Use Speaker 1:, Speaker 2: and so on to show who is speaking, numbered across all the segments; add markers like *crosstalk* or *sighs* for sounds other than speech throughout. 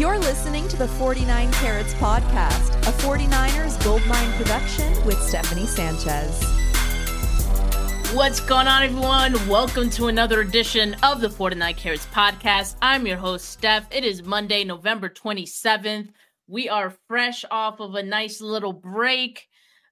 Speaker 1: You're listening to the 49 Carats Podcast, a 49ers Goldmine production with Stephanie Sanchez.
Speaker 2: What's going on, everyone? Welcome to another edition of the 49 Carats Podcast. I'm your host, Steph. It is Monday, November 27th. We are fresh off of a nice little break,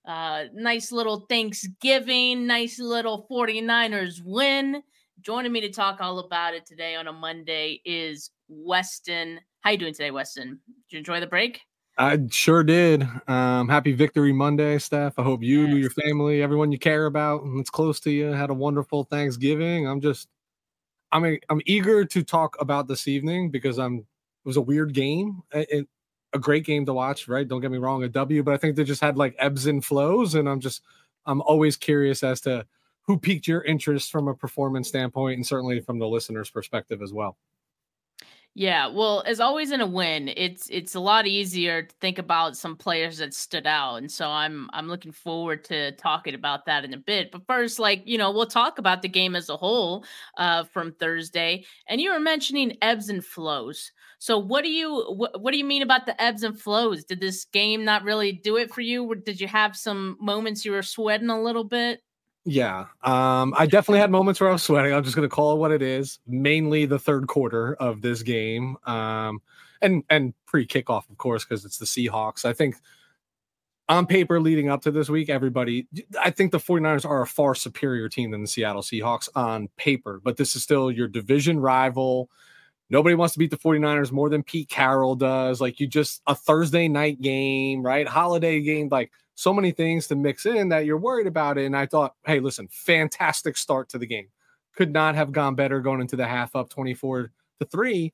Speaker 2: uh, nice little Thanksgiving, nice little 49ers win. Joining me to talk all about it today on a Monday is Weston. How you doing today, Weston? Did you enjoy the break?
Speaker 3: I sure did. Um, happy Victory Monday, Steph. I hope you, yes. your family, everyone you care about, and it's close to you, had a wonderful Thanksgiving. I'm just, I'm, a, I'm eager to talk about this evening because I'm. It was a weird game, it, a great game to watch, right? Don't get me wrong, a W, but I think they just had like ebbs and flows, and I'm just, I'm always curious as to who piqued your interest from a performance standpoint, and certainly from the listener's perspective as well.
Speaker 2: Yeah, well, as always in a win, it's it's a lot easier to think about some players that stood out, and so I'm I'm looking forward to talking about that in a bit. But first, like you know, we'll talk about the game as a whole uh, from Thursday. And you were mentioning ebbs and flows. So what do you what, what do you mean about the ebbs and flows? Did this game not really do it for you? Did you have some moments you were sweating a little bit?
Speaker 3: Yeah. Um, I definitely had moments where I was sweating. I'm just going to call it what it is. Mainly the third quarter of this game. Um, and and pre kickoff, of course, because it's the Seahawks. I think on paper leading up to this week, everybody, I think the 49ers are a far superior team than the Seattle Seahawks on paper, but this is still your division rival. Nobody wants to beat the 49ers more than Pete Carroll does. Like you just a Thursday night game, right? Holiday game, like so many things to mix in that you're worried about it. And I thought, hey, listen, fantastic start to the game. Could not have gone better going into the half up 24 to 3.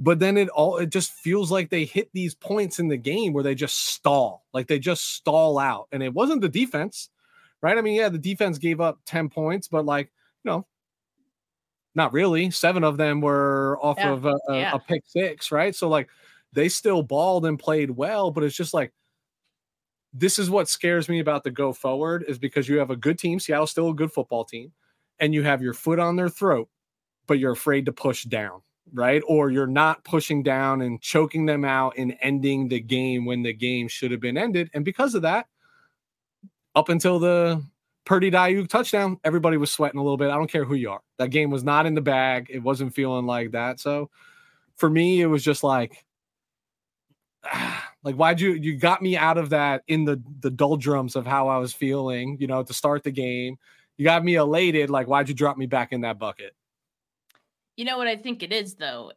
Speaker 3: But then it all it just feels like they hit these points in the game where they just stall. Like they just stall out. And it wasn't the defense, right? I mean, yeah, the defense gave up 10 points, but like, you know, not really. Seven of them were off yeah. of a, a, yeah. a pick six, right? So like they still balled and played well, but it's just like this is what scares me about the go forward is because you have a good team. Seattle's still a good football team, and you have your foot on their throat, but you're afraid to push down, right? Or you're not pushing down and choking them out and ending the game when the game should have been ended. And because of that, up until the Purdy Aiyuk touchdown, everybody was sweating a little bit. I don't care who you are. That game was not in the bag. It wasn't feeling like that. So for me, it was just like, *sighs* like, why'd you you got me out of that in the the doldrums of how I was feeling, you know, to start the game. You got me elated. Like, why'd you drop me back in that bucket?
Speaker 2: You know what I think it is though?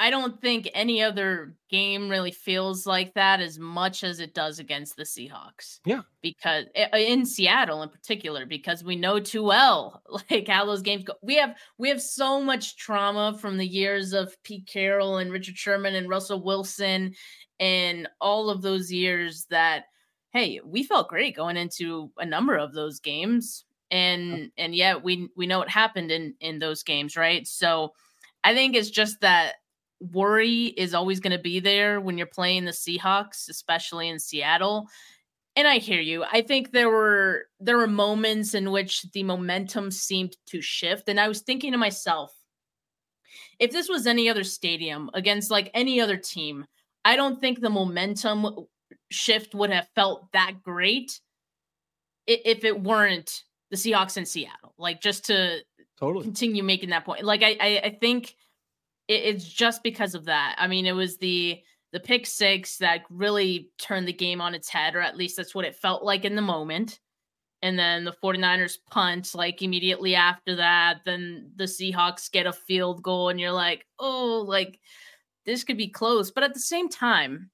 Speaker 2: I don't think any other game really feels like that as much as it does against the Seahawks.
Speaker 3: Yeah.
Speaker 2: Because eh, eh, in Seattle in particular because we know too well *laughs* like how those games go. We have we have so much trauma from the years of Pete Carroll and Richard Sherman and Russell Wilson in all of those years that hey, we felt great going into a number of those games and and yet we we know what happened in in those games, right? So I think it's just that worry is always going to be there when you're playing the Seahawks, especially in Seattle. And I hear you. I think there were there were moments in which the momentum seemed to shift and I was thinking to myself if this was any other stadium against like any other team, I don't think the momentum shift would have felt that great if it weren't the Seahawks in Seattle. Like just to
Speaker 3: totally
Speaker 2: continue making that point. Like I I, I think it's just because of that. I mean, it was the the pick six that really turned the game on its head, or at least that's what it felt like in the moment. And then the 49ers punt, like immediately after that, then the Seahawks get a field goal, and you're like, oh, like this could be close. But at the same time,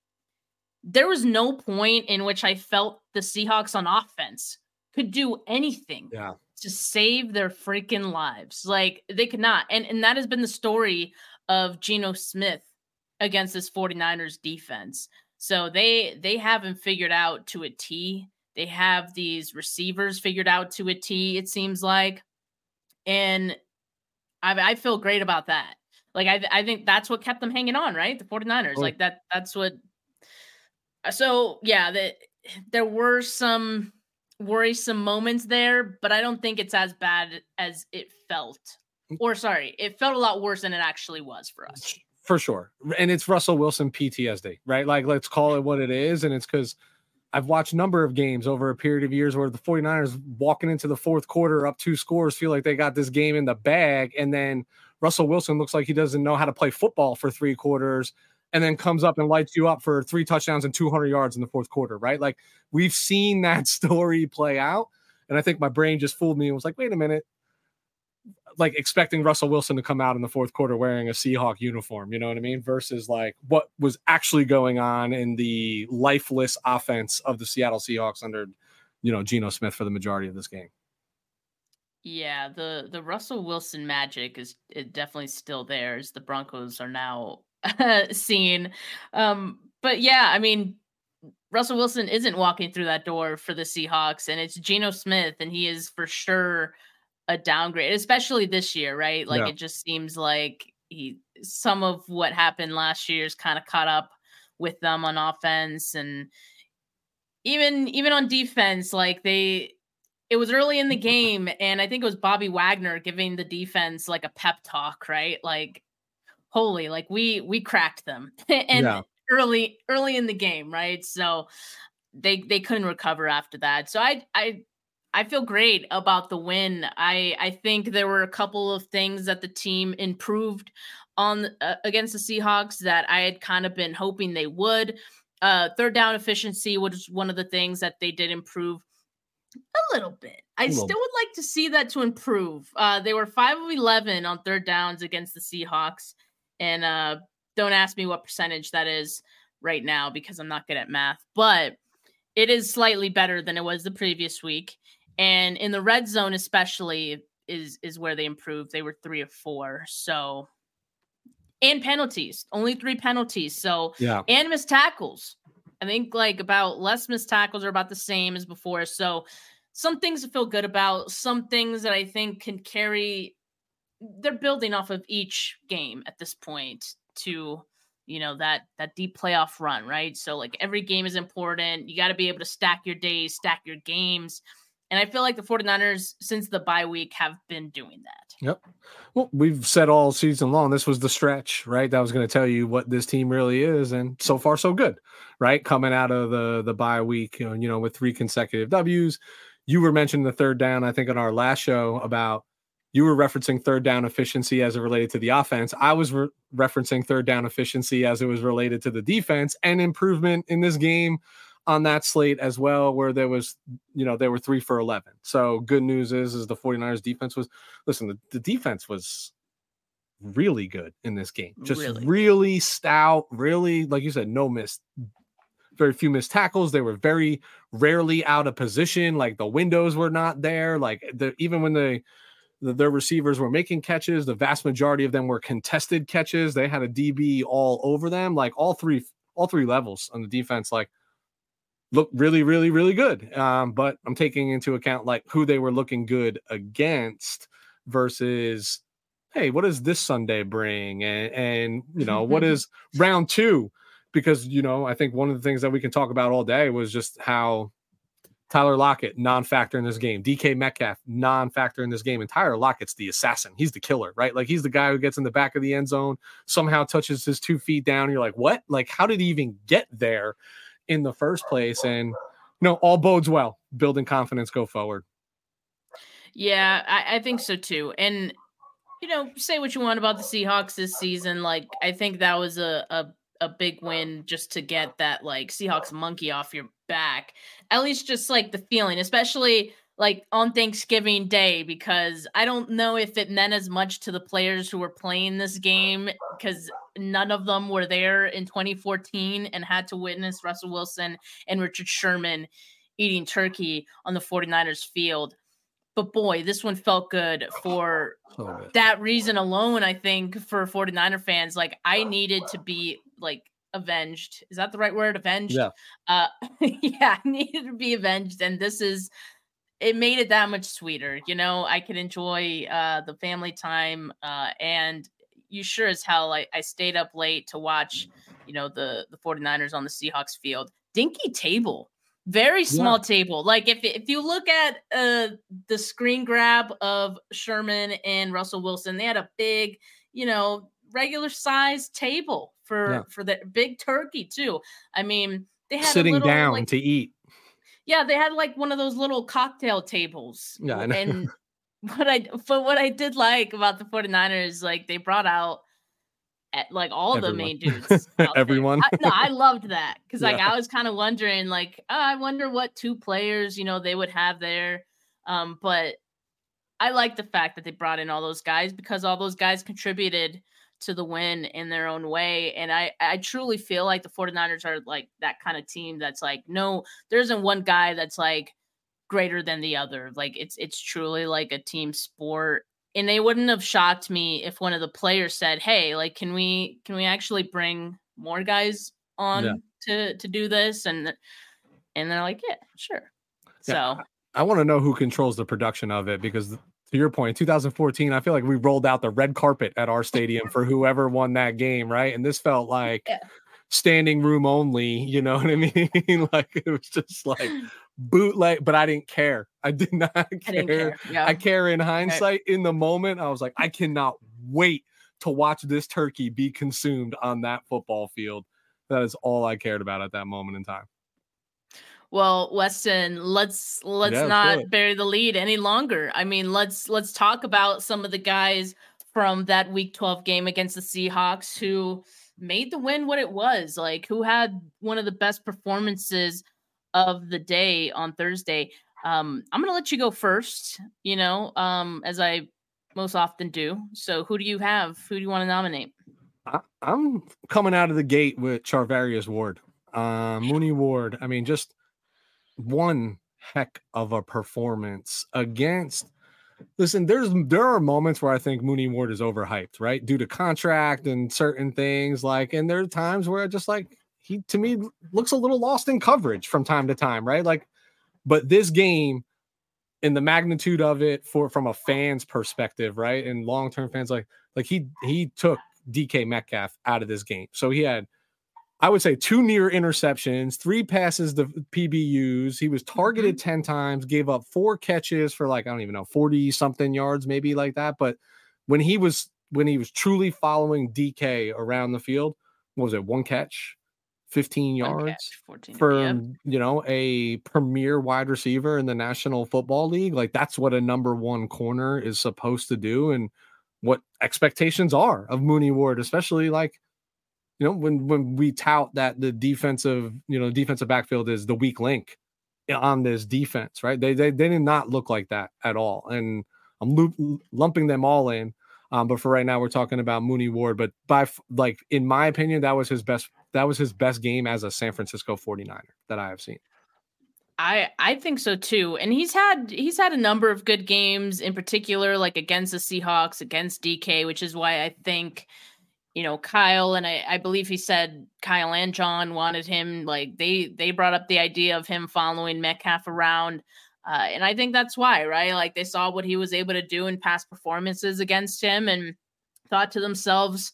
Speaker 2: there was no point in which I felt the Seahawks on offense could do anything
Speaker 3: yeah.
Speaker 2: to save their freaking lives. Like they could not. And and that has been the story of Geno Smith against this 49ers defense. So they they haven't figured out to a T. They have these receivers figured out to a T, it seems like. And I, I feel great about that. Like I I think that's what kept them hanging on, right? The 49ers. Oh. Like that that's what so yeah, that there were some worrisome moments there, but I don't think it's as bad as it felt. Mm. Or sorry, it felt a lot worse than it actually was for us.
Speaker 3: for sure. And it's Russell Wilson PTSD, right? Like, let's call it what it is. And it's because I've watched a number of games over a period of years where the 49ers walking into the fourth quarter up two scores feel like they got this game in the bag. And then Russell Wilson looks like he doesn't know how to play football for three quarters and then comes up and lights you up for three touchdowns and 200 yards in the fourth quarter, right? Like we've seen that *laughs* story play out. And I think my brain just fooled me and was like, wait a minute, like expecting Russell Wilson to come out in the fourth quarter wearing a Seahawk uniform, you know what I mean? Versus like what was actually going on in the lifeless offense of the Seattle Seahawks under, you know, Geno Smith for the majority of this game.
Speaker 2: Yeah, the the Russell Wilson magic is it definitely still there as the Broncos are now *laughs* seen. Um, but yeah, I mean, Russell Wilson isn't walking through that door for the Seahawks, and it's Geno Smith, and he is for sure a downgrade, especially this year, right? Like it just seems like he some of what happened last year is kind of caught up with them on offense and even even on defense, like they it was early in the game, *laughs* and I think it was Bobby Wagner giving the defense like a pep talk, right? Like, holy, like we we cracked them, *laughs* and yeah. early early in the game, right? So they they couldn't recover after that. So I I I feel great about the win. I I think there were a couple of things that the team improved on uh, against the Seahawks that I had kind of been hoping they would. Uh, third down efficiency was one of the things that they did improve a little bit. I still would like to see that to improve. Uh, they were five of eleven on third downs against the Seahawks, and uh, don't ask me what percentage that is right now because I'm not good at math, but it is slightly better than it was the previous week. And in the red zone, especially, is is where they improved. They were three of four. So and penalties, only three penalties. So
Speaker 3: yeah,
Speaker 2: and missed tackles. I think like about less missed tackles are about the same as before. So some things to feel good about, some things that I think can carry. They're building off of each game at this point to you know that that deep playoff run, right? So like every game is important. You got to be able to stack your days, stack your games. And I feel like the 49ers, since the bye week, have been doing that.
Speaker 3: Yep. Well, we've said all season long this was the stretch, right? That was going to tell you what this team really is. And so far, so good, right? Coming out of the the bye week, you know, with three consecutive W's. You were mentioning the third down, I think, on our last show about you were referencing third down efficiency as it related to the offense. I was re- referencing third down efficiency as it was related to the defense and improvement in this game on that slate as well, where there was, you know, they were three for 11. So good news is, is the 49ers defense was, listen, the, the defense was really good in this game. Just really? really stout, really, like you said, no missed, very few missed tackles. They were very rarely out of position. Like the windows were not there. Like the, even when they, the, their receivers were making catches, the vast majority of them were contested catches. They had a DB all over them, like all three, all three levels on the defense. Like look really, really, really good. Um, but I'm taking into account like who they were looking good against versus, hey, what does this Sunday bring? And, and you know, what *laughs* is round two? Because, you know, I think one of the things that we can talk about all day was just how Tyler Lockett, non factor in this game. DK Metcalf, non factor in this game. And Tyler Lockett's the assassin. He's the killer, right? Like he's the guy who gets in the back of the end zone, somehow touches his two feet down. You're like, what? Like, how did he even get there? In the first place. And you know, all bodes well, building confidence go forward.
Speaker 2: Yeah, I, I think so too. And you know, say what you want about the Seahawks this season. Like, I think that was a, a a big win just to get that like Seahawks monkey off your back. At least just like the feeling, especially like on Thanksgiving Day, because I don't know if it meant as much to the players who were playing this game because none of them were there in 2014 and had to witness Russell Wilson and Richard Sherman eating turkey on the 49ers field. But boy, this one felt good for that reason alone. I think for 49er fans, like I needed to be like avenged. Is that the right word? Avenged?
Speaker 3: Yeah.
Speaker 2: Uh, *laughs* yeah, I needed to be avenged. And this is, it made it that much sweeter. You know, I could enjoy uh, the family time uh, and you sure as hell I, I stayed up late to watch, you know, the the 49ers on the Seahawks field. Dinky table. Very small yeah. table. Like if if you look at uh the screen grab of Sherman and Russell Wilson, they had a big, you know, regular size table for
Speaker 3: Yeah.
Speaker 2: for the big turkey too. I mean, they had a
Speaker 3: Sitting
Speaker 2: little,
Speaker 3: down
Speaker 2: like-
Speaker 3: to eat.
Speaker 2: Yeah, they had like one of those little cocktail tables.
Speaker 3: Yeah, I know.
Speaker 2: And *laughs* what I but what I did like about the 49ers, like they brought out eh, like all the main dudes. *laughs*
Speaker 3: Everyone.
Speaker 2: I, no, I loved that because like
Speaker 3: Yeah.
Speaker 2: I was kind of wondering, like, oh, I wonder what two players you know they would have there. Um, but I like the fact that they brought in all those guys because all those guys contributed to the win in their own way. And I, I truly feel like the 49ers are like that kind of team that's like, no, there isn't one guy that's like greater than the other. Like it's it's truly like a team sport. And they wouldn't have shocked me if one of the players said, Hey, like can we can we actually bring more guys on
Speaker 3: Yeah.
Speaker 2: to to do this? And and they're like, Yeah, sure.
Speaker 3: Yeah,
Speaker 2: So
Speaker 3: I want to know who controls the production of it because to your point, 2014, I feel like we rolled out the red carpet at our stadium for whoever won that game, right? And this felt *laughs* like
Speaker 2: Yeah.
Speaker 3: standing room only, you know what I *laughs* mean? like it was just like *laughs* bootleg, but I didn't care. I did not care.
Speaker 2: I care. Yeah.
Speaker 3: I care in hindsight. In the moment, I was like, I cannot wait to watch this turkey be consumed on that football field. That is all I cared about at that moment in time.
Speaker 2: Well, Weston, let's let's
Speaker 3: Yeah,
Speaker 2: not bury the lead any longer. I mean, let's let's talk about some of the guys from that week 12 game against the Seahawks who made the win what it was, like who had one of the best performances of the day on Thursday. Um, I'm gonna let you go first, you know, um, as I most often do. So who do you have? Who do you want to nominate?
Speaker 3: I, I'm coming out of the gate with Charvarius Ward, uh, Mooney Ward. I mean, just one heck of a performance against. Listen, there's there are moments where I think Mooney Ward is overhyped, right, due to contract and certain things. Like, and there are times where I just like he to me looks a little lost in coverage from time to time, right? Like, but this game and the magnitude of it for from a fan's perspective, right, and long term fans like like he he took DK Metcalf out of this game. So he had, I would say, two near interceptions, three passes to PBUs. He was targeted mm-hmm. 10 times, gave up four catches for like, I don't even know, 40 something yards, maybe like that. But when he was when he was truly following DK around the field, what was it? One catch, 15 yards
Speaker 2: catch, 14.
Speaker 3: for
Speaker 2: Yep.
Speaker 3: you know a premier wide receiver in the National Football League. Like that's what a number one corner is supposed to do, and what expectations are of Mooney Ward, especially like you know when when we tout that the defensive you know defensive backfield is the weak link on this defense, right? They they, they did not look like that at all, and I'm loop, lumping them all in. Um, but for right now, we're talking about Mooney Ward. But by like, in my opinion, that was his best. That was his best game as a San Francisco 49er that I have seen.
Speaker 2: I I think so too. And he's had he's had a number of good games in particular like against the Seahawks, against DK, which is why I think you know Kyle and I I believe he said Kyle and John wanted him like they they brought up the idea of him following Metcalf around uh, and I think that's why, right? Like they saw what he was able to do in past performances against him and thought to themselves,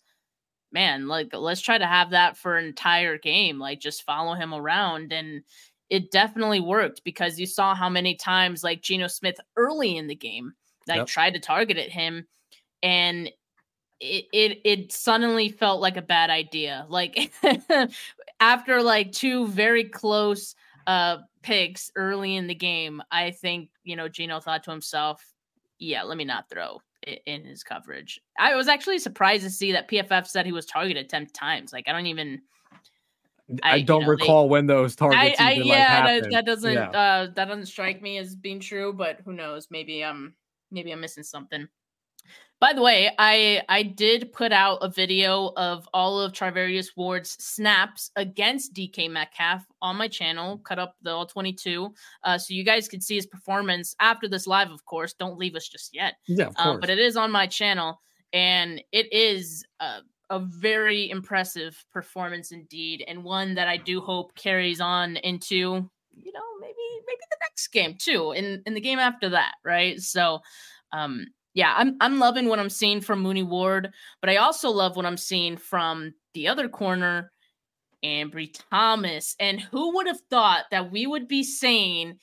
Speaker 2: man, like let's try to have that for an entire game. Like just follow him around. And it definitely worked because you saw how many times like Geno Smith early in the game like
Speaker 3: Yep.
Speaker 2: tried to target at him and it, it it suddenly felt like a bad idea. Like *laughs* after like two very close uh picks early in the game, I think, you know, Geno thought to himself, yeah, let me not throw in his coverage. I was actually surprised to see that PFF said he was targeted 10 times. Like I don't even
Speaker 3: I,
Speaker 2: I-
Speaker 3: don't
Speaker 2: know, they-
Speaker 3: recall when those targets
Speaker 2: I
Speaker 3: even, like,
Speaker 2: yeah, that, that doesn't
Speaker 3: Yeah.
Speaker 2: uh that doesn't strike me as being true, but who knows? Maybe um maybe I'm missing something. By the way, I I did put out a video of all of Charvarius Ward's snaps against DK Metcalf on my channel, cut up the all 22, uh, so you guys could see his performance after this live. Of course, don't leave us just yet.
Speaker 3: yeah.
Speaker 2: Um, but it is on my channel, and it is a, a very impressive performance indeed, and one that I do hope carries on into you know maybe maybe the next game too, in in the game after that, right? So, um, yeah, I'm I'm loving what I'm seeing from Mooney Ward, but I also love what I'm seeing from the other corner. Ambry Thomas. And who would have thought that we would be saying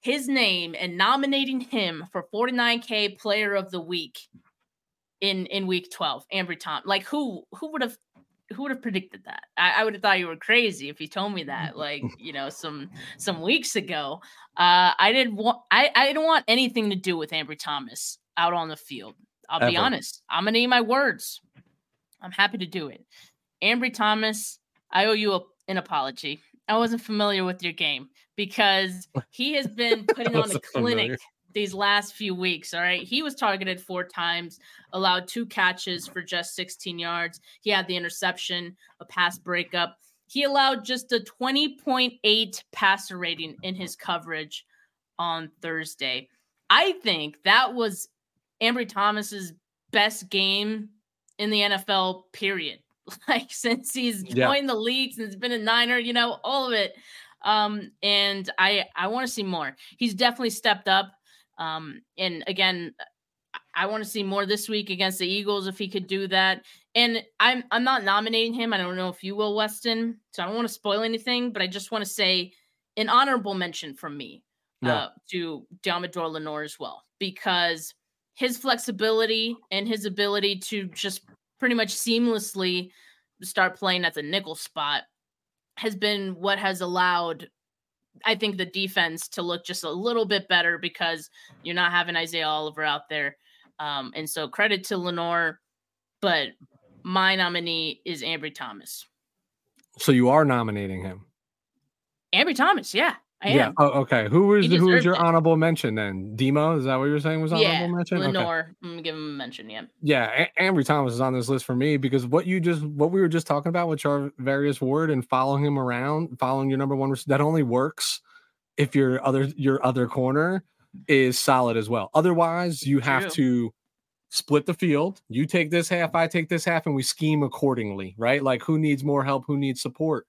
Speaker 2: his name and nominating him for 49K Player of the Week in in week 12 ambry Thomas. like who who would have who would have predicted that I, I would have thought you were crazy if you told me that like *laughs* you know some some weeks ago uh i didn't want i i didn't want anything to do with ambry thomas out on the field i'll
Speaker 3: Ever.
Speaker 2: be honest i'm gonna eat my words i'm happy to do it ambry thomas i owe you a, an apology i wasn't familiar with your game because *laughs* he has been putting on a
Speaker 3: Wasn't
Speaker 2: clinic these last few weeks. All right. He was targeted four times, allowed two catches for just 16 yards. He had the interception, a pass breakup. He allowed just a 20.8 passer rating in his coverage on Thursday. I think that was Ambry Thomas's best game in the NFL, period. *laughs* Like since he's
Speaker 3: Yeah.
Speaker 2: joined the league, since been a Niner, you know, all of it. Um, and I I want to see more. He's definitely stepped up. Um, and again, I want to see more this week against the Eagles if he could do that. And I'm I'm not nominating him. I don't know if you will, Weston. So I don't want to spoil anything, but I just want to say an honorable mention from me
Speaker 3: Yeah.
Speaker 2: uh, to Deommodore Lenoir as well, because his flexibility and his ability to just pretty much seamlessly start playing at the nickel spot has been what has allowed I think the defense to look just a little bit better because you're not having Isaiah Oliver out there. Um, and so credit to Lenoir, but my nominee is Ambry Thomas.
Speaker 3: So you are nominating him.
Speaker 2: Ambry Thomas, yeah, I am.
Speaker 3: Yeah. Oh, okay. Who was who was your
Speaker 2: it.
Speaker 3: honorable mention then? Demo? Is that what you were saying was honorable
Speaker 2: Yeah,
Speaker 3: mention? Okay.
Speaker 2: Lenoir. I'm gonna give him a mention. Yeah.
Speaker 3: Yeah, A- Ambry Thomas is on this list for me because what you just what we were just talking about with Charvarius Ward and following him around, following your number one that only works if your other your other corner is solid as well. Otherwise, you have
Speaker 2: True.
Speaker 3: to split the field. You take this half, I take this half, and we scheme accordingly, right? Like who needs more help, who needs support.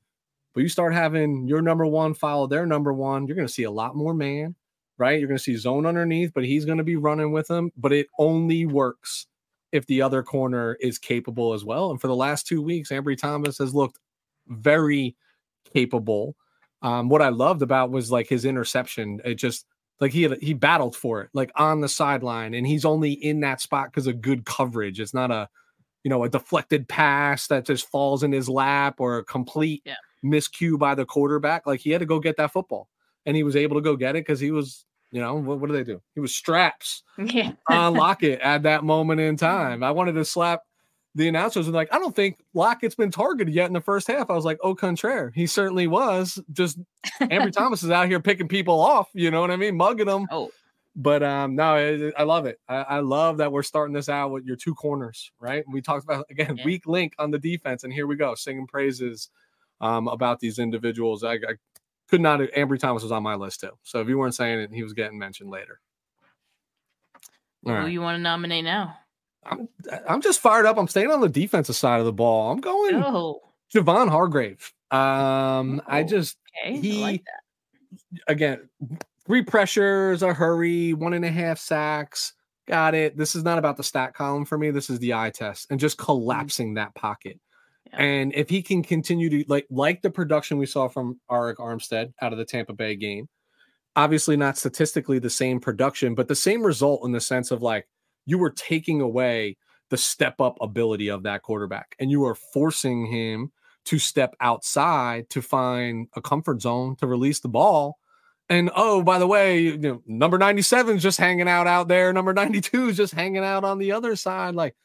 Speaker 3: But you start having your number one follow their number one, you're going to see a lot more man, right? You're going to see zone underneath, but he's going to be running with them. But it only works if the other corner is capable as well. And for the last two weeks, Ambry Thomas has looked very capable. Um, what I loved about was like his interception. It just like he had, he battled for it, like on the sideline, and he's only in that spot because of good coverage. It's not a you know a deflected pass that just falls in his lap or a complete
Speaker 2: Yeah.
Speaker 3: Miscue by the quarterback. Like he had to go get that football, and he was able to go get it because he was you know what, what do they do? He was straps
Speaker 2: Yeah.
Speaker 3: on Lockett at that moment in time. I wanted to slap the announcers and like, I don't think Lockett's been targeted yet in the first half. I was like, oh, contraire. He certainly was. Just Ambry *laughs* Thomas is out here picking people off, you know what I mean? Mugging them.
Speaker 2: oh,
Speaker 3: But um, no, I, I love it. I, I love that we're starting this out with your two corners, right? We talked about again
Speaker 2: Yeah.
Speaker 3: weak link on the defense, and here we go, singing praises um, about these individuals. I, I could not. Ambry Thomas was on my list too. So if you weren't saying it, he was getting mentioned later. All
Speaker 2: who
Speaker 3: right.
Speaker 2: you want to nominate now?
Speaker 3: I'm I'm just fired up. I'm staying on the defensive side of the ball. I'm going
Speaker 2: Oh,
Speaker 3: Javon Hargrave. Um, I
Speaker 2: Oh.
Speaker 3: just
Speaker 2: okay. I
Speaker 3: He-
Speaker 2: like that.
Speaker 3: again three pressures, a hurry, one and a half sacks. Got it. This is not about the stat column for me. This is the eye test and just collapsing that pocket. And if he can continue to like like the production we saw from Arik Armstead out of the Tampa Bay game, obviously not statistically the same production, but the same result in the sense of like you were taking away the step up ability of that quarterback and you are forcing him to step outside to find a comfort zone to release the ball. And oh, by the way, you know, number 97 is just hanging out out there. Number 92 is just hanging out on the other side. Like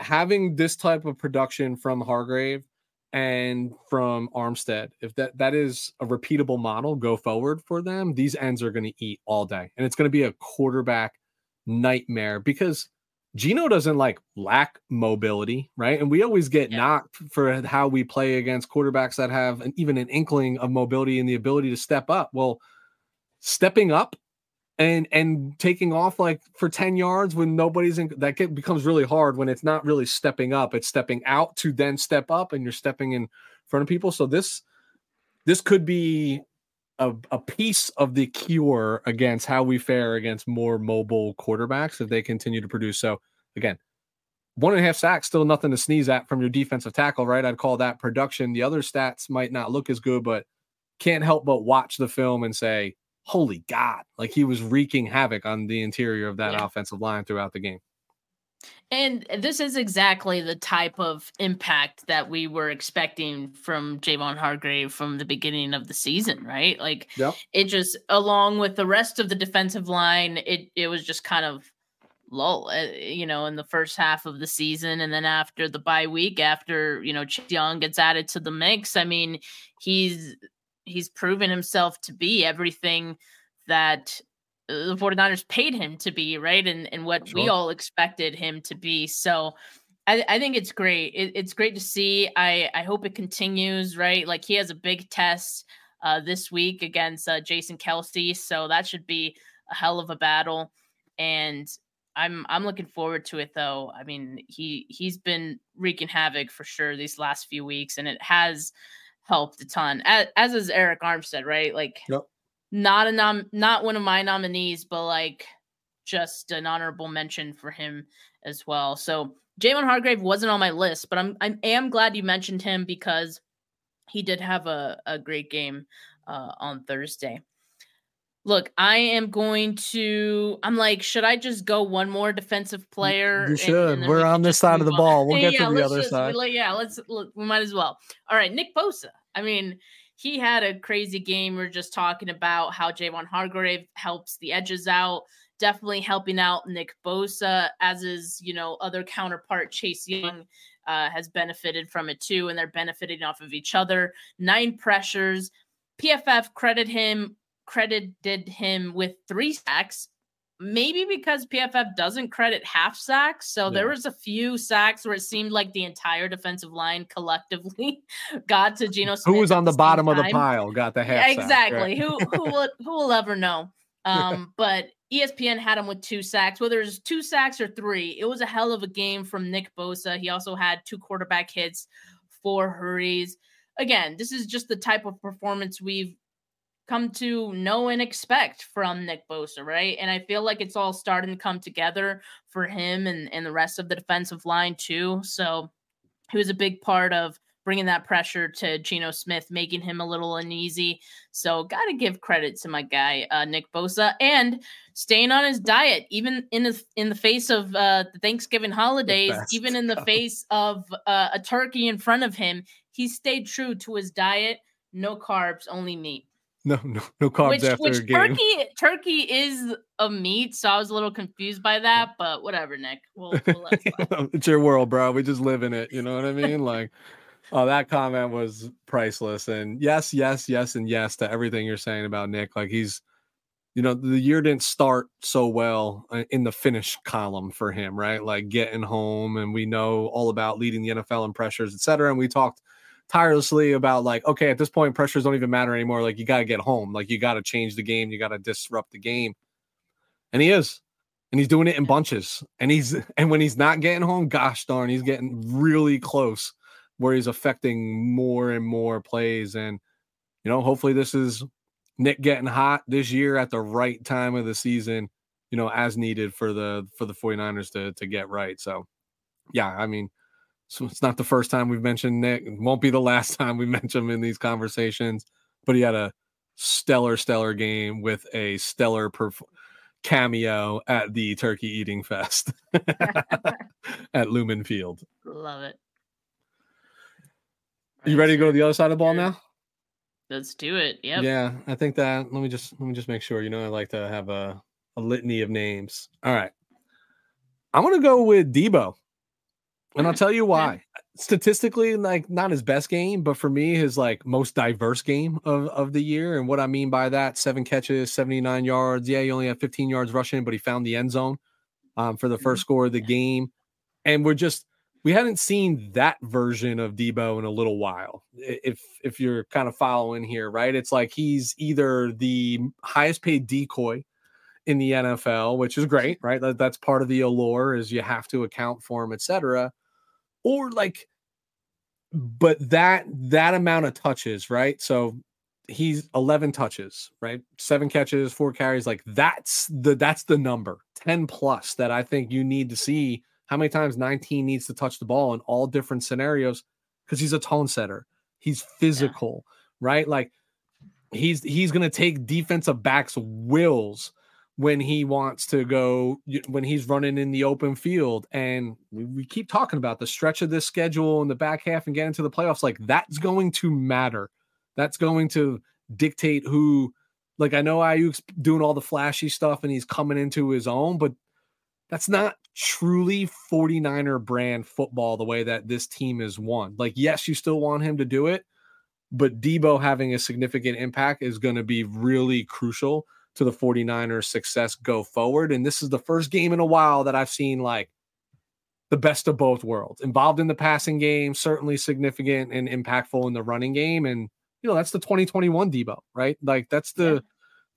Speaker 3: having this type of production from Hargrave and from Armstead, if that that is a repeatable model go forward for them, these ends are going to eat all day. And it's going to be a quarterback nightmare because Geno doesn't like lack mobility, right? And we always get
Speaker 2: Yeah.
Speaker 3: knocked for how we play against quarterbacks that have an, even an inkling of mobility and the ability to step up. Well, stepping up and and taking off like for 10 yards when nobody's in that get, becomes really hard when it's not really stepping up. It's stepping out to then step up and you're stepping in front of people. So this this could be a, a piece of the cure against how we fare against more mobile quarterbacks if they continue to produce. So again one and a half sacks still nothing to sneeze at from your defensive tackle right? I'd call that production. The other stats might not look as good but can't help but watch the film and say holy God, like he was wreaking havoc on the interior of that
Speaker 2: Yeah.
Speaker 3: offensive line throughout the game.
Speaker 2: And this is exactly the type of impact that we were expecting from Javon Hargrave from the beginning of the season, right? Like yep. it just along with the rest of the defensive line, it it was just kind of lull, uh, you know, in the first half of the season. And then after the bye week, after, you know, Chase Young gets added to the mix, I mean, he's he's proven himself to be everything that the 49ers paid him to be, right? And and what sure. we all expected him to be. So I, I think it's great. It, it's great to see. I, I hope it continues, right? Like he has a big test uh, this week against uh, Jason Kelce. So that should be a hell of a battle. And I'm I'm looking forward to it though. I mean, he he's been wreaking havoc for sure these last few weeks, and it has helped a ton. As, as is Arik Armstead, right? Like, yep. not a nom, not one of my nominees, but like just an honorable mention for him as well. So Javon Hargrave wasn't on my list, but I'm I am glad you mentioned him because he did have a a great game uh, on Thursday. Look, I am going to. I'm like, should I just go one more defensive player?
Speaker 3: You should. And, and We're on this side of the on. ball. We'll *laughs* get yeah, to the other
Speaker 2: just,
Speaker 3: side.
Speaker 2: Yeah, let's. Look, we might as well. All right, Nick Bosa. I mean, he had a crazy game. We're just talking about how Javon Hargrave helps the edges out. Definitely helping out Nick Bosa, as is you know other counterpart Chase Young. Uh, has benefited from it too, and they're benefiting off of each other. Nine pressures. PFF credit him credited him with three sacks maybe because PFF doesn't credit half sacks. So yeah. there was a few sacks where it seemed like the entire defensive line collectively *laughs* got to Geno Smith.
Speaker 3: Who was on the, bottom time. of the pile got the half
Speaker 2: Exactly.
Speaker 3: Sack,
Speaker 2: right? who *laughs* who will who will ever know? Um, but ESPN had him with two sacks, whether it's two sacks or three. It was a hell of a game from Nick Bosa. He also had two quarterback hits, four hurries. Again, this is just the type of performance we've come to know and expect from Nick Bosa, right? And I feel like it's all starting to come together for him and, and the rest of the defensive line too. So he was a big part of bringing that pressure to Geno Smith, making him a little uneasy. So got to give credit to my guy uh, Nick Bosa and staying on his diet, even in the in the face of uh, the Thanksgiving holidays, even in the *laughs* face of uh, a turkey in front of him, he stayed true to his diet. No carbs, only meat.
Speaker 3: No, no, no carbs which, after which a game.
Speaker 2: Turkey, turkey is a meat, so I was a little confused by that. But whatever, Nick. We'll, we'll *laughs*
Speaker 3: it's your world, bro. We just live in it. You know what I mean? like, oh, that comment was priceless. And yes, yes, yes, and yes to everything you're saying about Nick. Like he's, you know, the year didn't start so well uh, in the finish column for him, right? Like getting home, and we know all about leading the NFL in pressures, et cetera. And we talked tirelessly about like, okay, at this point, pressures don't even matter anymore. Like you got to get home. Like you got to change the game. You got to disrupt the game. And he is. And he's doing it in bunches. And he's *laughs* and when he's not getting home, gosh darn, he's getting really close where he's affecting more and more plays. And you know, hopefully this is Nick getting hot this year at the right time of the season, you know, as needed for the for the 49ers to to get right. So yeah, I mean, so it's not the first time we've mentioned Nick. It won't be the last *laughs* time we mention him in these conversations. But he had a stellar, stellar game with a stellar perf- cameo at the turkey eating fest *laughs* at Lumen Field.
Speaker 2: Love it.
Speaker 3: You ready to go to the other side of the ball now?
Speaker 2: Let's do it. Yep.
Speaker 3: Yeah, I think that. Let me just let me just make sure. You know, I like to have a a litany of names. All right, I'm gonna go with Deebo. And I'll tell you why. Statistically, like not his best game, but for me, his like most diverse game of, of the year. And what I mean by that, seven catches, 79 yards. Yeah, he only had 15 yards rushing, but he found the end zone um, for the first mm-hmm. score of the game. And we're just we hadn't seen that version of Deebo in a little while. If if you're kind of following here, right? It's like he's either the highest paid decoy in the NFL, which is great, right? That, that's part of the allure is you have to account for him, etc or like but that that amount of touches, right? So he's 11 touches, right? Seven catches, four carries, like that's the that's the number 10 plus that I think you need to see how many times 19 needs to touch the ball in all different scenarios because he's a tone setter. He's physical, yeah. right? Like he's he's going to take defensive backs wills when he wants to go when he's running in the open field and we, keep talking about the stretch of this schedule in the back half and get into the playoffs like that's going to matter. That's going to dictate who like i know Aiyuk's doing all the flashy stuff and he's coming into his own but that's not truly 49er brand football the way that this team is won. Like yes you still want him to do it but Deebo having a significant impact is going to be really crucial to the 49ers success go forward. And this is the first game in a while that I've seen like the best of both worlds. Involved in the passing game, certainly significant and impactful in the running game. And, you know, that's the 2021 Deebo, right? Like that's the yeah.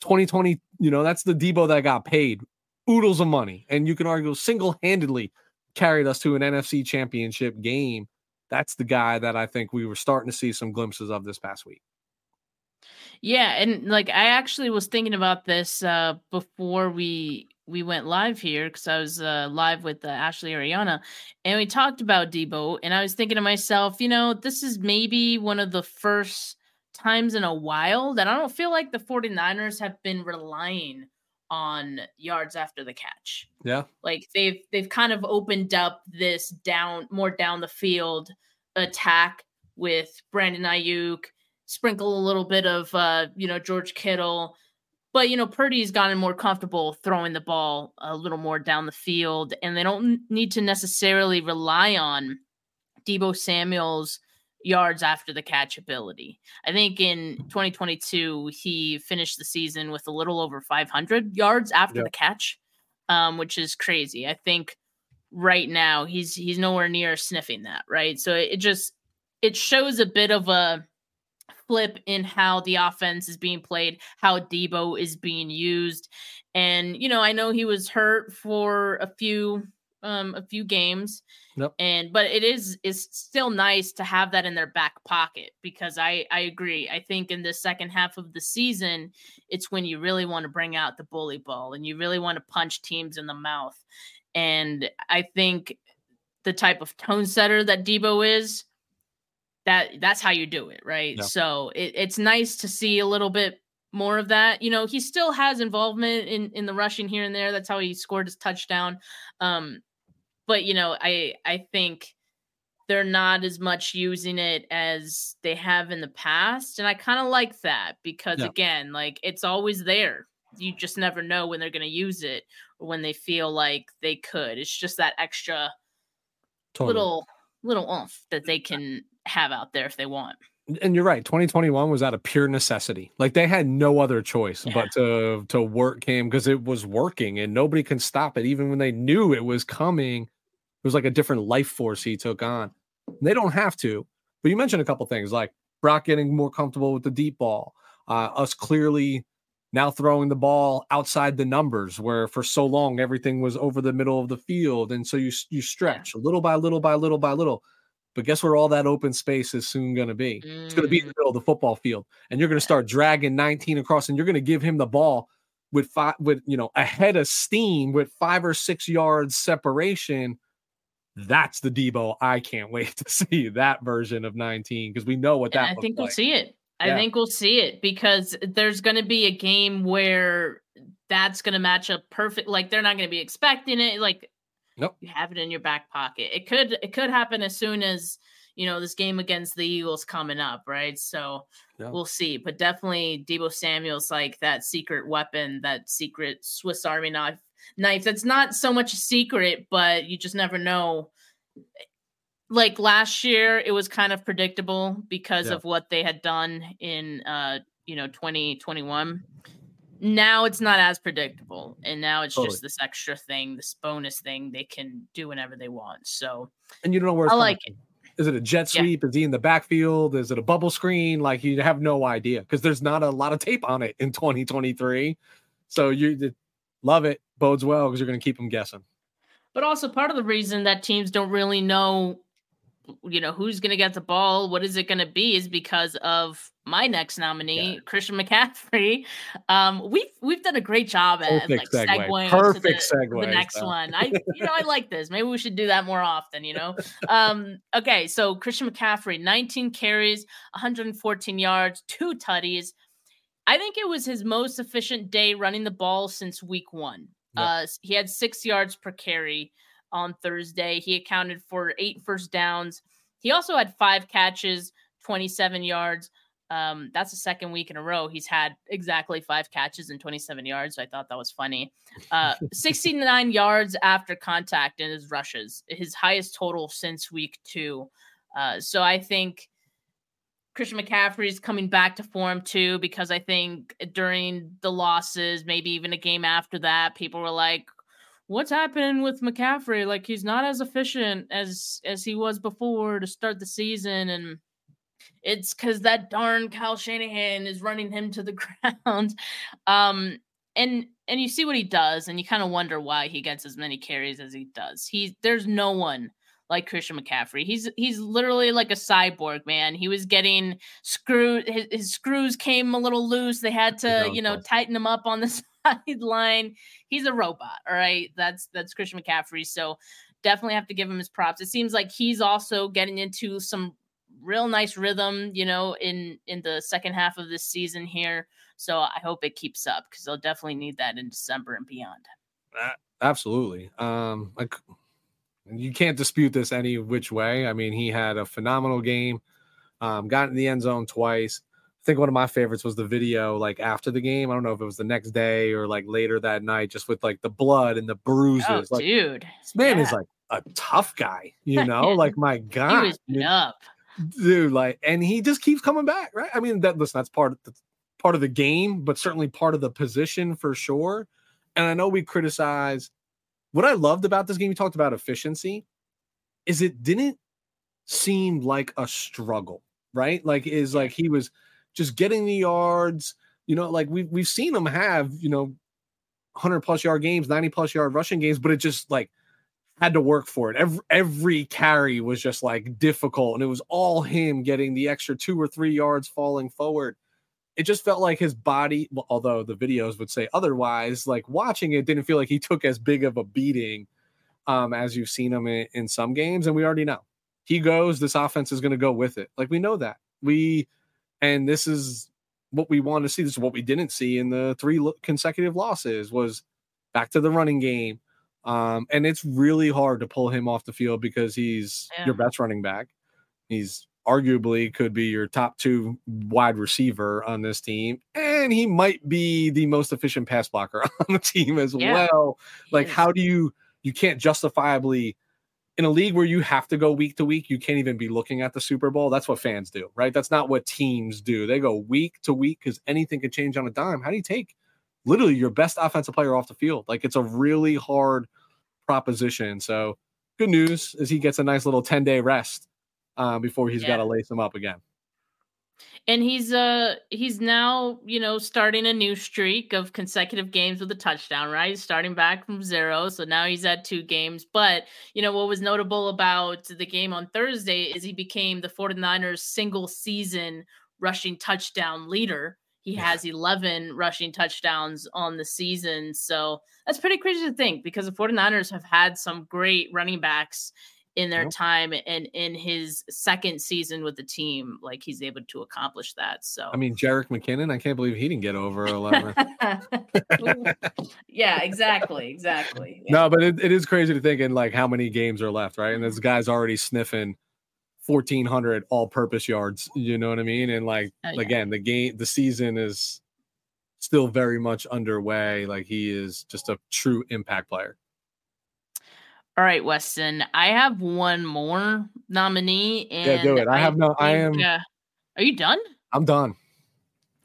Speaker 3: 2020, you know, that's the Deebo that got paid oodles of money. And you can argue single handedly carried us to an NFC championship game. That's the guy that I think we were starting to see some glimpses of this past week.
Speaker 2: Yeah, and like I actually was thinking about this uh before we we went live here because I was uh, live with uh, Ashley Ariana, and we talked about Deebo, and I was thinking to myself, you know, this is maybe one of the first times in a while that I don't feel like the 49ers have been relying on yards after the catch.
Speaker 3: Yeah.
Speaker 2: Like they've they've kind of opened up this down more down the field attack with Brandon Aiyuk sprinkle a little bit of uh, you know, George Kittle. But you know, Purdy's gotten more comfortable throwing the ball a little more down the field, and they don't need to necessarily rely on Deebo Samuel's yards after the catch ability. I think in 2022 he finished the season with a little over 500 yards after yep. the catch, um, which is crazy. I think right now he's he's nowhere near sniffing that. Right, so it just it shows a bit of a flip in how the offense is being played, how Deebo is being used. And, you know, I know he was hurt for a few um a few games.
Speaker 3: Yep.
Speaker 2: And but it is is still nice to have that in their back pocket because I I agree. I think in the second half of the season, it's when you really want to bring out the bully ball and you really want to punch teams in the mouth. And I think the type of tone setter that Deebo is, that that's how you do it, right? Yeah. So it, it's nice to see a little bit more of that. You know, he still has involvement in in the rushing here and there. That's how he scored his touchdown. Um, but you know, I I think they're not as much using it as they have in the past, and I kind of like that because yeah. again, like it's always there. You just never know when they're going to use it or when they feel like they could. It's just that extra totally. little little oomph that they can have out there if they want.
Speaker 3: And you're right. 2021 was out of pure necessity. Like they had no other choice yeah. but to to work him because it was working and nobody can stop it. Even when they knew it was coming, it was like a different life force he took on. And they don't have to. But you mentioned a couple things like Brock getting more comfortable with the deep ball, uh, us clearly now throwing the ball outside the numbers where for so long everything was over the middle of the field and so you you stretch yeah. little by little by little by little but guess where all that open space is soon going to be? Mm. It's going to be in the mm. middle of the football field, and you're going to start dragging 19 across, and you're going to give him the ball with five, with you know, ahead of steam with five or six yards separation. That's the Deebo. I can't wait to *laughs* see that version of 19 because we know what that.
Speaker 2: I think we'll see it. I yeah. think we'll see it because there's going to be a game where that's going to match up perfect. Like they're not going to be expecting it. Like
Speaker 3: Nope.
Speaker 2: You have it in your back pocket. It could it could happen as soon as you know this game against the Eagles coming up, right? So yeah. we'll see. But definitely Deebo Samuel's like that secret weapon, that secret Swiss Army knife knife that's not so much a secret, but you just never know. Like last year, it was kind of predictable because yeah. of what they had done in uh, you know, 2021 now it's not as predictable and now it's totally. just this extra thing this bonus thing they can do whenever they want so
Speaker 3: and you don't know where i like it. Is it a jet sweep? Yeah. is he in the backfield? Is it a bubble screen? Like you have no idea because there's not a lot of tape on it in 2023 so you love it bodes well because you're going to keep them guessing.
Speaker 2: But also part of the reason that teams don't really know you know who's going to get the ball? What is it going to be? Is because of my next nominee yeah. christian mccaffrey. Um we've we've done a great job at Perfect like segue. segueing
Speaker 3: Perfect
Speaker 2: the,
Speaker 3: segue
Speaker 2: the next one. I *laughs* you know i like this. Maybe we should do that more often you know? Um okay so christian mccaffrey 19 carries 114 yards two tutties. I think it was his most efficient day running the ball since week one. Yep. Uh, he had six yards per carry on Thursday. He accounted for eight first downs. He also had five catches, 27 yards. Um, that's the second week in a row he's had exactly five catches and 27 yards. So I thought that was funny. Uh, *laughs* 69 yards after contact in his rushes, his highest total since week two. Uh, so I think Christian McCaffrey is coming back to form too, because I think during the losses, maybe even a game after that, people were like, what's happening with McCaffrey? Like he's not as efficient as as he was before to start the season, and it's because that darn Kyle Shanahan is running him to the *laughs* ground. Um, and and you see what he does, and you kind of wonder why he gets as many carries as he does. He there's no one like Christian McCaffrey. He's he's literally like a cyborg, man. He was getting screwed. His, his screws came a little loose. They had to, you know, tighten him up on the *laughs* sideline. He's a robot. All right, that's that's Christian McCaffrey. So definitely have to give him his props. It seems like he's also getting into some real nice rhythm, you know, in in the second half of this season here. So I hope it keeps up because they'll definitely need that in December and beyond.
Speaker 3: Absolutely. Um, like you can't dispute this any which way. I mean, he had a phenomenal game. Um, got in the end zone twice think one of my favorites was the video like after the game. I don't know if it was the next day or like later that night, just with like the blood and the oh, bruises. Oh, like,
Speaker 2: dude,
Speaker 3: this man yeah. is like a tough guy, you *laughs* know. like my God,
Speaker 2: he was dude, up,
Speaker 3: dude. Like, and he just keeps coming back, right? I mean, that listen, that's part of the part of the game, but certainly part of the position for sure. And I know we criticize what I loved about this game. You talked about efficiency, is it didn't seem like a struggle, right? Like, is like he was just getting the yards. You know, like we've we've seen him have you know, hundred plus yard games, ninety plus yard rushing games, but it just like had to work for it. Every every carry was just like difficult, and it was all him getting the extra two or three yards falling forward. It just felt like his body, although the videos would say otherwise, like watching it didn't feel like he took as big of a beating um, as you've seen him in, in some games, and we already know he goes. This offense is going to go with it. Like we know that we and this is what we want to see. This is what we didn't see in the three consecutive losses was back to the running game. Um, and it's really hard to pull him off the field because he's yeah. your best running back. He's arguably could be your top two wide receiver on this team, and he might be the most efficient pass blocker *laughs* on the team as yeah. well. Like, how do you you can't justifiably in a league where you have to go week to week, you can't even be looking at the Super Bowl. That's what fans do, right? That's not what teams do. They go week to week because anything can change on a dime. How do you take literally your best offensive player off the field? Like it's a really hard proposition. So good news is he gets a nice little 10 day rest uh, before he's yeah. got to lace him up again
Speaker 2: and he's uh he's now you know starting a new streak of consecutive games with a touchdown right? He's starting back from zero so now he's at two games. But you know what was notable about the game on thursday is he became the 49ers single season rushing touchdown leader. He has 11 rushing touchdowns on the season so that's pretty crazy to think because the 49ers have had some great running backs in their time and in his second season with the team, like he's able to accomplish that. So
Speaker 3: I mean, Jerick McKinnon, I can't believe he didn't get over 11. *laughs*
Speaker 2: yeah, exactly, exactly. Yeah.
Speaker 3: No, but it, it is crazy to think in like how many games are left, right? And this mm-hmm. guy's already sniffing 1400 all-purpose yards. You know what I mean? And like oh, yeah. again, the game, the season is still very much underway. Like he is just a true impact player.
Speaker 2: All right, Weston. I have one more nominee. And
Speaker 3: yeah, do it. I, I have no. Think, I am. Uh,
Speaker 2: are you done?
Speaker 3: I'm done.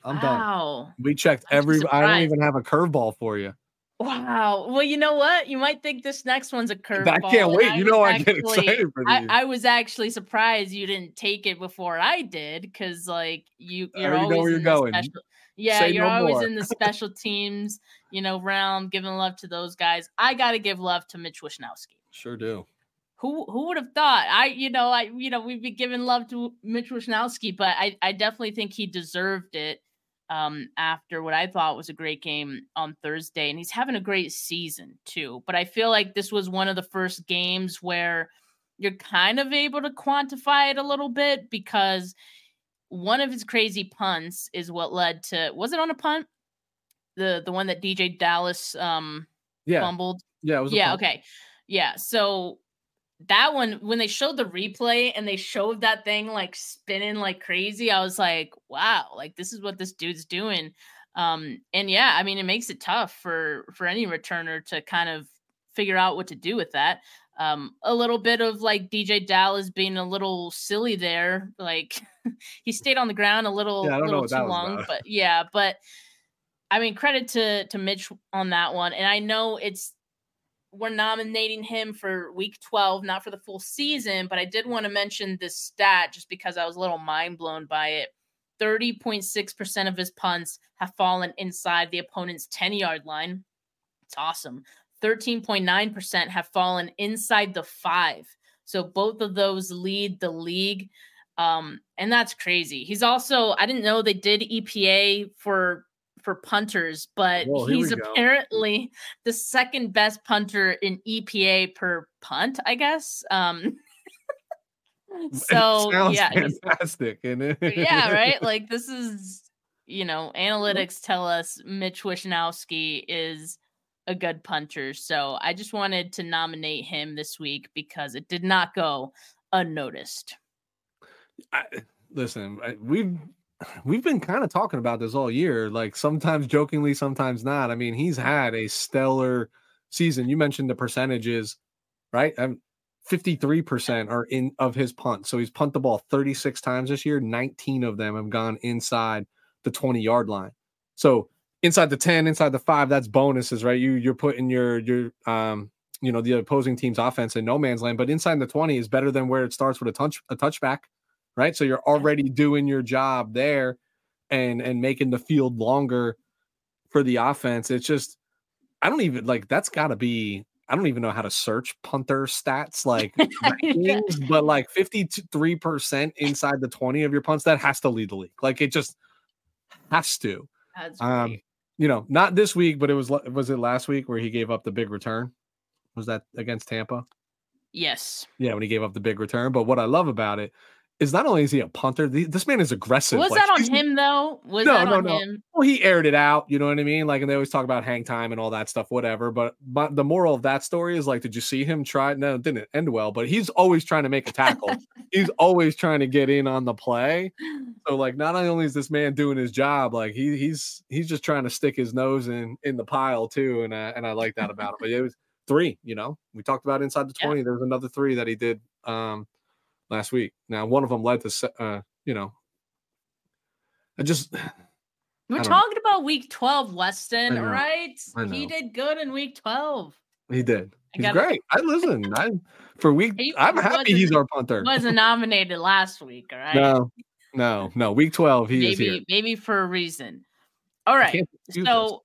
Speaker 3: I'm done. wow. done. We checked I'm every. I don't even have a curveball for you.
Speaker 2: Wow. Well, you know what? You might think this next one's a curveball.
Speaker 3: I can't wait. You know, I get excited for
Speaker 2: these. I, I, was actually surprised you didn't take it before I did, because like you, you're always know where you're going. Special, yeah, Say you're no always more. in the special *laughs* teams, you know, round, giving love to those guys. I got to give love to Mitch Wishnowsky.
Speaker 3: Sure do.
Speaker 2: Who who would have thought? I you know I you know we've been giving love to Mitch Wishnowsky, but I I definitely think he deserved it um after what I thought was a great game on Thursday, and he's having a great season too. But I feel like this was one of the first games where you're kind of able to quantify it a little bit because one of his crazy punts is what led to was it on a punt? The the one that DeeJay Dallas um
Speaker 3: Yeah,
Speaker 2: fumbled.
Speaker 3: yeah, it was. a
Speaker 2: Yeah,
Speaker 3: punt.
Speaker 2: okay. Yeah, so that one when they showed the replay and they showed that thing like spinning like crazy, I was like, wow, like this is what this dude's doing. Um and yeah, I mean it makes it tough for for any returner to kind of figure out what to do with that. Um a little bit of like DeeJay Dallas being a little silly there, like *laughs* he stayed on the ground a little
Speaker 3: Yeah, I don't know
Speaker 2: little too long, but yeah, but I mean credit to to Mitch on that one. And I know it's we're nominating him for week 12, not for the full season, but I did want to mention this stat just because I was a little mind blown by it. 30.6% of his punts have fallen inside the opponent's 10 yard line. It's awesome. 13.9% have fallen inside the five. So both of those lead the league. Um, and that's crazy. He's also, I didn't know they did EPA for for punters, but
Speaker 3: Whoa,
Speaker 2: he's
Speaker 3: go.
Speaker 2: apparently the second best punter in EPA per punt, I guess. Um *laughs* so *laughs* yeah,
Speaker 3: fantastic. And
Speaker 2: yeah, right. *laughs* Like this is, you know, analytics tell us Mitch Wishnowsky is a good punter. So I just wanted to nominate him this week because it did not go unnoticed.
Speaker 3: I, listen, I, we've we've been kind of talking about this all year, like sometimes jokingly, sometimes not. I mean, he's had a stellar season. You mentioned the percentages, right? Um, 53% are in of his punt. So he's punt the ball 36 times this year. 19 of them have gone inside the 20 yard line. So inside the 10, inside the five, that's bonuses, right? You you're putting your your um you know the opposing team's offense in no man's land, but inside the 20 is better than where it starts with a touch a touchback, right? So you're already doing your job there and and making the field longer for the offense. It's just I don't even like that's got to be I don't even know how to search punter stats like *laughs* rankings, but like 53% inside the 20 of your punts that has to lead the league. Like it just has to. Um you know, not this week, but it was was it last week where he gave up the big return? Was that against Tampa?
Speaker 2: yes.
Speaker 3: Yeah, when he gave up the big return. But what I love about it is not only is he a punter, the, this man is aggressive.
Speaker 2: Was
Speaker 3: Like,
Speaker 2: that on him though? Was
Speaker 3: No,
Speaker 2: that
Speaker 3: no,
Speaker 2: on
Speaker 3: no.
Speaker 2: him?
Speaker 3: Well, he aired it out, you know what I mean? Like, and they always talk about hang time and all that stuff, whatever. But but the moral of that story is like, did you see him try? No, it didn't end well, but he's always trying to make a tackle. he's *laughs* always trying to get in on the play. So like, not only is this man doing his job, like he he's he's just trying to stick his nose in in the pile too, and I, and I like that about him. But it was three, you know, we talked about inside the
Speaker 2: Yeah.
Speaker 3: twenty. There was another three that he did um last week. Now one of them led to uh you know, I just *sighs*
Speaker 2: We're
Speaker 3: I don't know.
Speaker 2: talking about week 12, Weston,
Speaker 3: I
Speaker 2: right?
Speaker 3: I
Speaker 2: He did good in week 12.
Speaker 3: He did.
Speaker 2: I
Speaker 3: He's
Speaker 2: gotta-
Speaker 3: great. I listen. I for week.
Speaker 2: He-
Speaker 3: I'm happy he's our punter.
Speaker 2: Wasn't *laughs* nominated last week, all right?
Speaker 3: No, no, no. Week twelve, he is here.
Speaker 2: maybe maybe for a reason. All right.
Speaker 3: I dispute this.
Speaker 2: So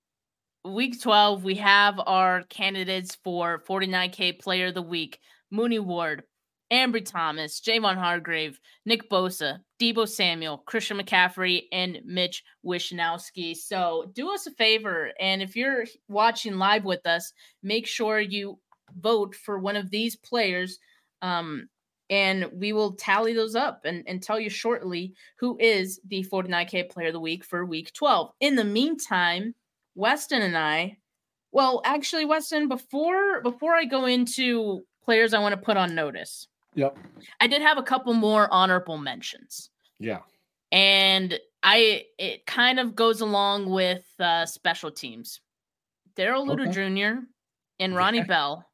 Speaker 2: week 12, we have our candidates for 49K player of the week. Mooney Ward, Ambry Thomas, Javon Hargrave, Nick Bosa, Deebo Samuel, Christian McCaffrey, and Mitch Wishnowsky. So do us a favor. And if you're watching live with us, make sure you vote for one of these players. Um, and we will tally those up and, and tell you shortly who is the 49K player of the week for week 12. In the meantime, Weston and I, well, actually, Weston, before before I go into players I want to put on notice,
Speaker 3: Yep.
Speaker 2: I did have a couple more honorable mentions.
Speaker 3: Yeah.
Speaker 2: And I it kind of goes along with uh, special teams. Darrell Luter Jr. and Ronnie
Speaker 3: Yeah.
Speaker 2: Bell,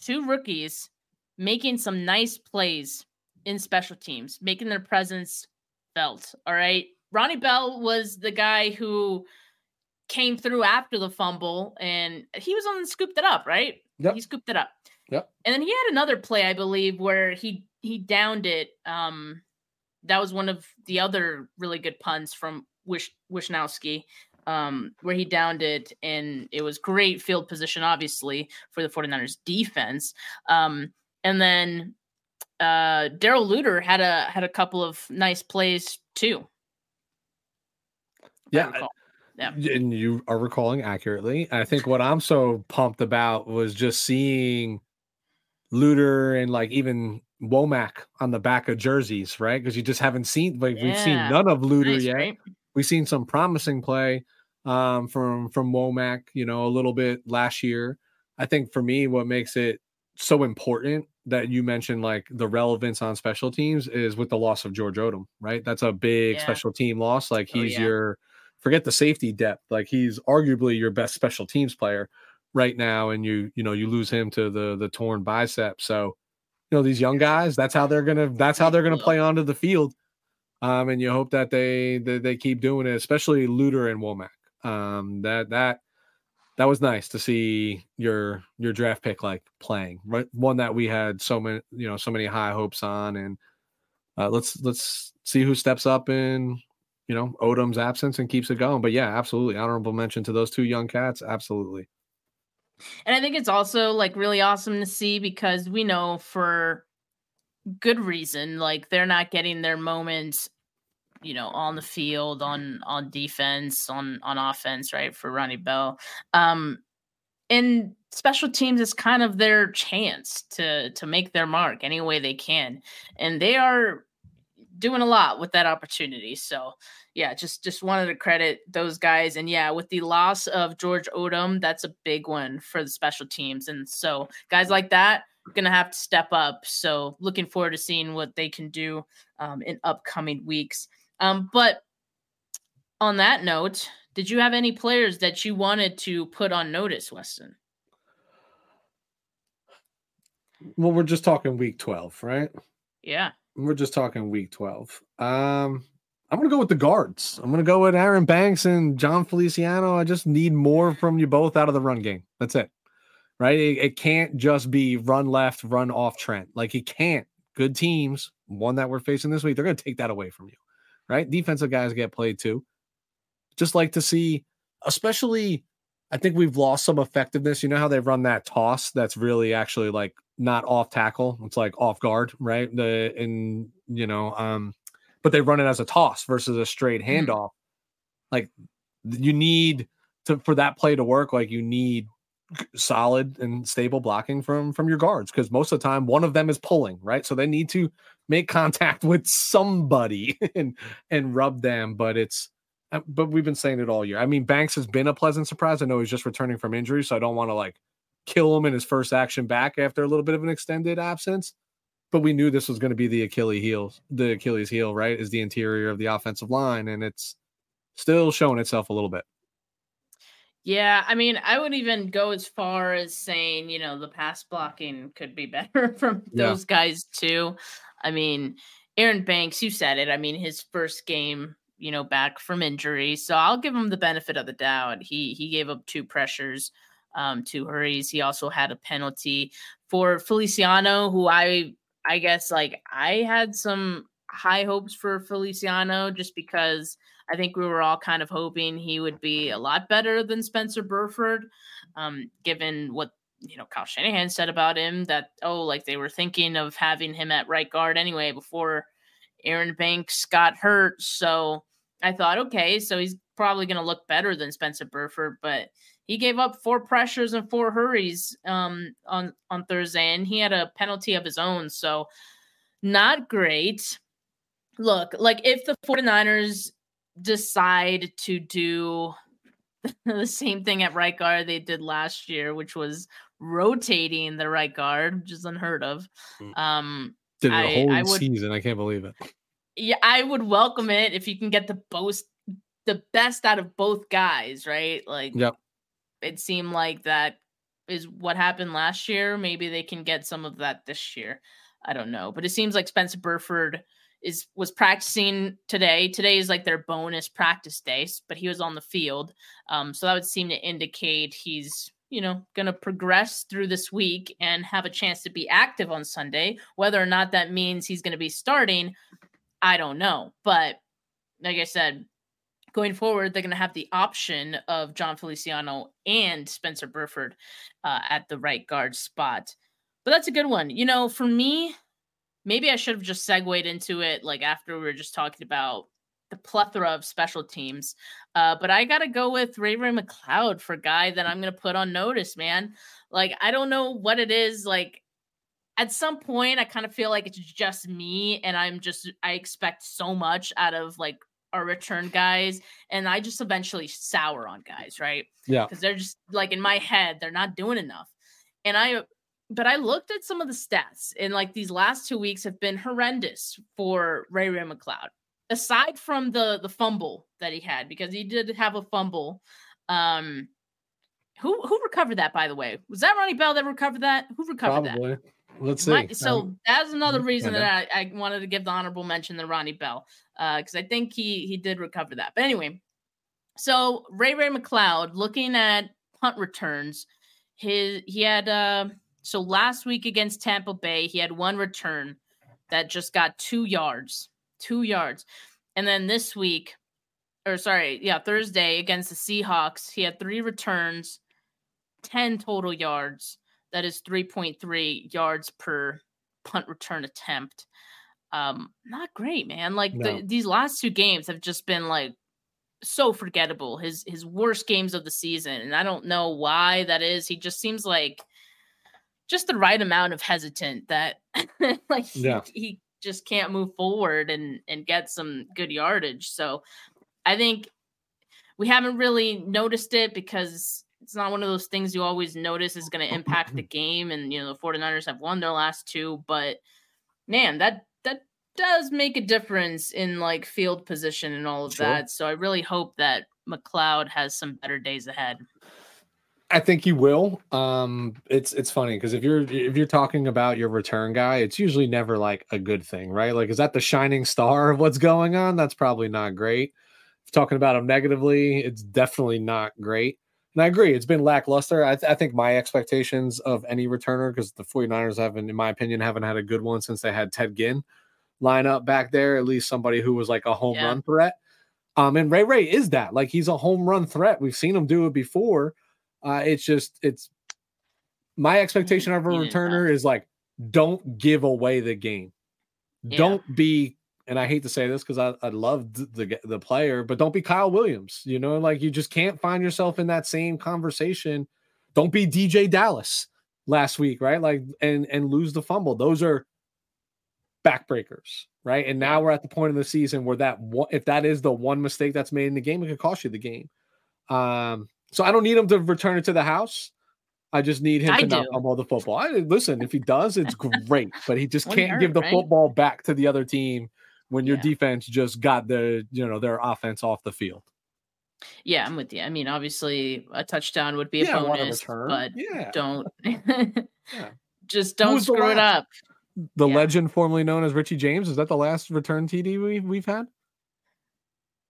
Speaker 2: two rookies, making some nice plays in special teams, making their presence felt. All right. Ronnie Bell was the guy who came through after the fumble and he was on and scooped it up, right?
Speaker 3: Yep.
Speaker 2: He scooped it up.
Speaker 3: Yep.
Speaker 2: And then he had another play, I believe, where he he downed it. Um, that was one of the other really good punts from Wish Wishnowsky, um, where he downed it, and it was great field position, obviously, for the 49ers defense. Um, and then uh Darrell Luter had a had a couple of nice plays too.
Speaker 3: Yeah.
Speaker 2: Yeah.
Speaker 3: And you are recalling accurately. I think what I'm so pumped about was just seeing Luter and like even Womack on the back of jerseys, right? Because you just haven't seen like
Speaker 2: Yeah.
Speaker 3: we've seen none of Luter
Speaker 2: Nice,
Speaker 3: yet.
Speaker 2: right?
Speaker 3: We've seen some promising play um, from from Womack, you know, a little bit last year. I think for me, what makes it so important that you mentioned like the relevance on special teams is with the loss of George Odum, right? That's a big
Speaker 2: Yeah.
Speaker 3: special team loss. Like
Speaker 2: Oh,
Speaker 3: he's
Speaker 2: yeah.
Speaker 3: your forget the safety depth, like he's arguably your best special teams player right now, and you you know you lose him to the the torn bicep. So you know these young guys, that's how they're gonna that's how they're gonna play onto the field. Um, and you hope that they that they keep doing it, especially Luter and Womack. Um, that that that was nice to see your your draft pick like playing right one that we had so many you know so many high hopes on and uh, let's let's see who steps up in you know Odum's absence and keeps it going but yeah absolutely honorable mention to those two young cats absolutely
Speaker 2: And I think it's also like really awesome to see because we know for good reason, like they're not getting their moments, you know, on the field, on on defense, on on offense, right? For Ronnie Bell. Um and special teams is kind of their chance to to make their mark any way they can. And they are doing a lot with that opportunity. So yeah, just just wanted to credit those guys. And yeah, with the loss of George Odum, that's a big one for the special teams. And so guys like that gonna have to step up. So looking forward to seeing what they can do um, in upcoming weeks. Um, but on that note, did you have any players that you wanted to put on notice, Weston?
Speaker 3: well we're just talking week 12 right
Speaker 2: Yeah.
Speaker 3: We're just talking week 12 um i'm gonna go with the guards. I'm gonna go with aaron banks and jon feliciano. I just need more from you both out of the run game. That's it. Right? It, it can't just be run left run off trent. Like it can't. Good teams one that we're facing this week they're gonna take that away from you. Right? Defensive guys get played too. Just like to see especially i think we've lost some effectiveness. You know how they run that toss that's really actually like not off tackle? It's like off guard right? The and you know um but they run it as a toss versus a straight
Speaker 2: Mhm.
Speaker 3: handoff. Like you need to for that play to work like you need solid and stable blocking from from your guards because most of the time one of them is pulling right? So they need to make contact *laughs* with somebody and and rub them but it's Uh, but we've been saying it all year i mean banks has been a pleasant surprise i know he's just returning from injury so i don't want to like kill him in his first action back after a little bit of an extended absence but we knew this was going to be the achilles heel the achilles heel right is the interior of the offensive line and it's still showing itself a little bit
Speaker 2: Yeah, I mean, I would even go as far as saying, you know, the pass blocking could be *laughs* better from
Speaker 3: Yeah.
Speaker 2: those guys too. I mean, Aaron Banks, you said it. I mean, his first game, you know, back from injury, so I'll give him the benefit of the doubt. He he gave up two pressures, um, two hurries. He also had a penalty for Feliciano, who I I guess like I had some high hopes for Feliciano just because I think we were all kind of hoping he would be a lot better than Spencer Burford, um, given what you know Kyle Shanahan said about him. That oh, like they were thinking of having him at right guard anyway before Aaron Banks got hurt. So I thought, okay, so he's probably going to look better than Spencer Burford, but he gave up four pressures and four hurries um, on on Thursday, and he had a penalty of his own. So not great. Look, like if the 49ers decide to do *laughs* the same thing at right guard they did last year, which was rotating the right guard, which is unheard of.
Speaker 3: Mm.
Speaker 2: Um,
Speaker 3: did it
Speaker 2: I-
Speaker 3: a whole
Speaker 2: I would-
Speaker 3: season i can't believe it
Speaker 2: yeah, I would welcome it if you can get the most, the best out of both guys, right? Like,
Speaker 3: Yep.
Speaker 2: it seemed like that is what happened last year. Maybe they can get some of that this year. I don't know, but it seems like Spencer Burford is was practicing today. Today is like their bonus practice day, but he was on the field. Um, so that would seem to indicate he's you know going to progress through this week and have a chance to be active on Sunday. Whether or not that means he's going to be starting, I don't know. But like I said, going forward, they're going to have the option of Jon Feliciano and Spencer Burford uh, at the right guard spot. But that's a good one. You know, for me, maybe I should have just segued into it like after we were just talking about the plethora of special teams. Uh, but I got to go with Ray Ray McCloud for guy that I'm going to put on notice, man. Like, I don't know what it is. Like, at some point I kind of feel like it's just me and I'm just I expect so much out of like our return guys and I just eventually sour on guys, right?
Speaker 3: Yeah.
Speaker 2: Because they're just like in my head, they're not doing enough. And I but I looked at some of the stats and like these last two weeks have been horrendous for Ray Ray McCloud. Aside from the the fumble that he had, because he did have a fumble. Um who who recovered that by the way? Was that Ronnie Bell that recovered that? Who recovered
Speaker 3: Probably.
Speaker 2: that?
Speaker 3: Let's see.
Speaker 2: My, so
Speaker 3: Um,
Speaker 2: that's another
Speaker 3: mhm,
Speaker 2: reason that I, I wanted to give the honorable mention to Ronnie Bell because I think he he did recover that. But anyway, so Ray Ray McCloud looking at punt returns, his he had uh, so last week against Tampa Bay he had one return that just got two yards, two yards, and then this week, or sorry, yeah Thursday against the Seahawks he had three returns, ten total yards that is 3.3 yards per punt return attempt. Um, not great, man. Like
Speaker 3: No.
Speaker 2: the, these last two games have just been like so forgettable. His his worst games of the season, and I don't know why that is. He just seems like just the right amount of hesitant that *laughs* like he,
Speaker 3: Yeah.
Speaker 2: he just can't move forward and and get some good yardage. So I think we haven't really noticed it because it's not one of those things you always notice is going to impact the *laughs* game. And, you know, the 49ers have won their last two, but man, that, that does make a difference in like field position and all of
Speaker 3: Sure.
Speaker 2: that. So I really hope that McCloud has some better days ahead.
Speaker 3: I think he will. Um, it's it's funny because if you're if you're talking about your return guy, it's usually never like a good thing, right? Like, is that the shining star of what's going on? That's probably not great. If talking about him negatively, it's definitely not great. And I agree, it's been lackluster. I, th- I think my expectations of any returner, because the 49ers haven't, in my opinion, haven't had a good one since they had Ted Ginn line up back there, at least somebody who was like a home
Speaker 2: Yeah.
Speaker 3: run threat. Um, and Ray Ray is that. Like he's a home run threat. We've seen him do it before. Uh, it's just it's my expectation of a returner is like don't give away the game.
Speaker 2: Yeah.
Speaker 3: Don't be, and I hate to say this because I, I love the, the player, but don't be Kyle Williams. You know, like you just can't find yourself in that same conversation. Don't be DeeJay Dallas last week, right? Like and and lose the fumble. Those are backbreakers, right? And now we're at the point of the season where that one, if that is the one mistake that's made in the game, it could cost you the game. Um, so I don't need him to return it to the house. I just need him
Speaker 2: I
Speaker 3: to not
Speaker 2: do.
Speaker 3: fumble the football. I, listen, if he does, it's great, but he just *laughs* can't give the
Speaker 2: right?
Speaker 3: football back to the other team when your
Speaker 2: Yeah.
Speaker 3: defense just got their you know their offense off the field.
Speaker 2: Yeah, I'm with you. I mean, obviously a touchdown would be a
Speaker 3: Yeah, a
Speaker 2: bonus, but
Speaker 3: Yeah.
Speaker 2: don't *laughs* just don't
Speaker 3: the
Speaker 2: screw it up.
Speaker 3: The legend formerly known as Richie James is that the last return TD we, we've had?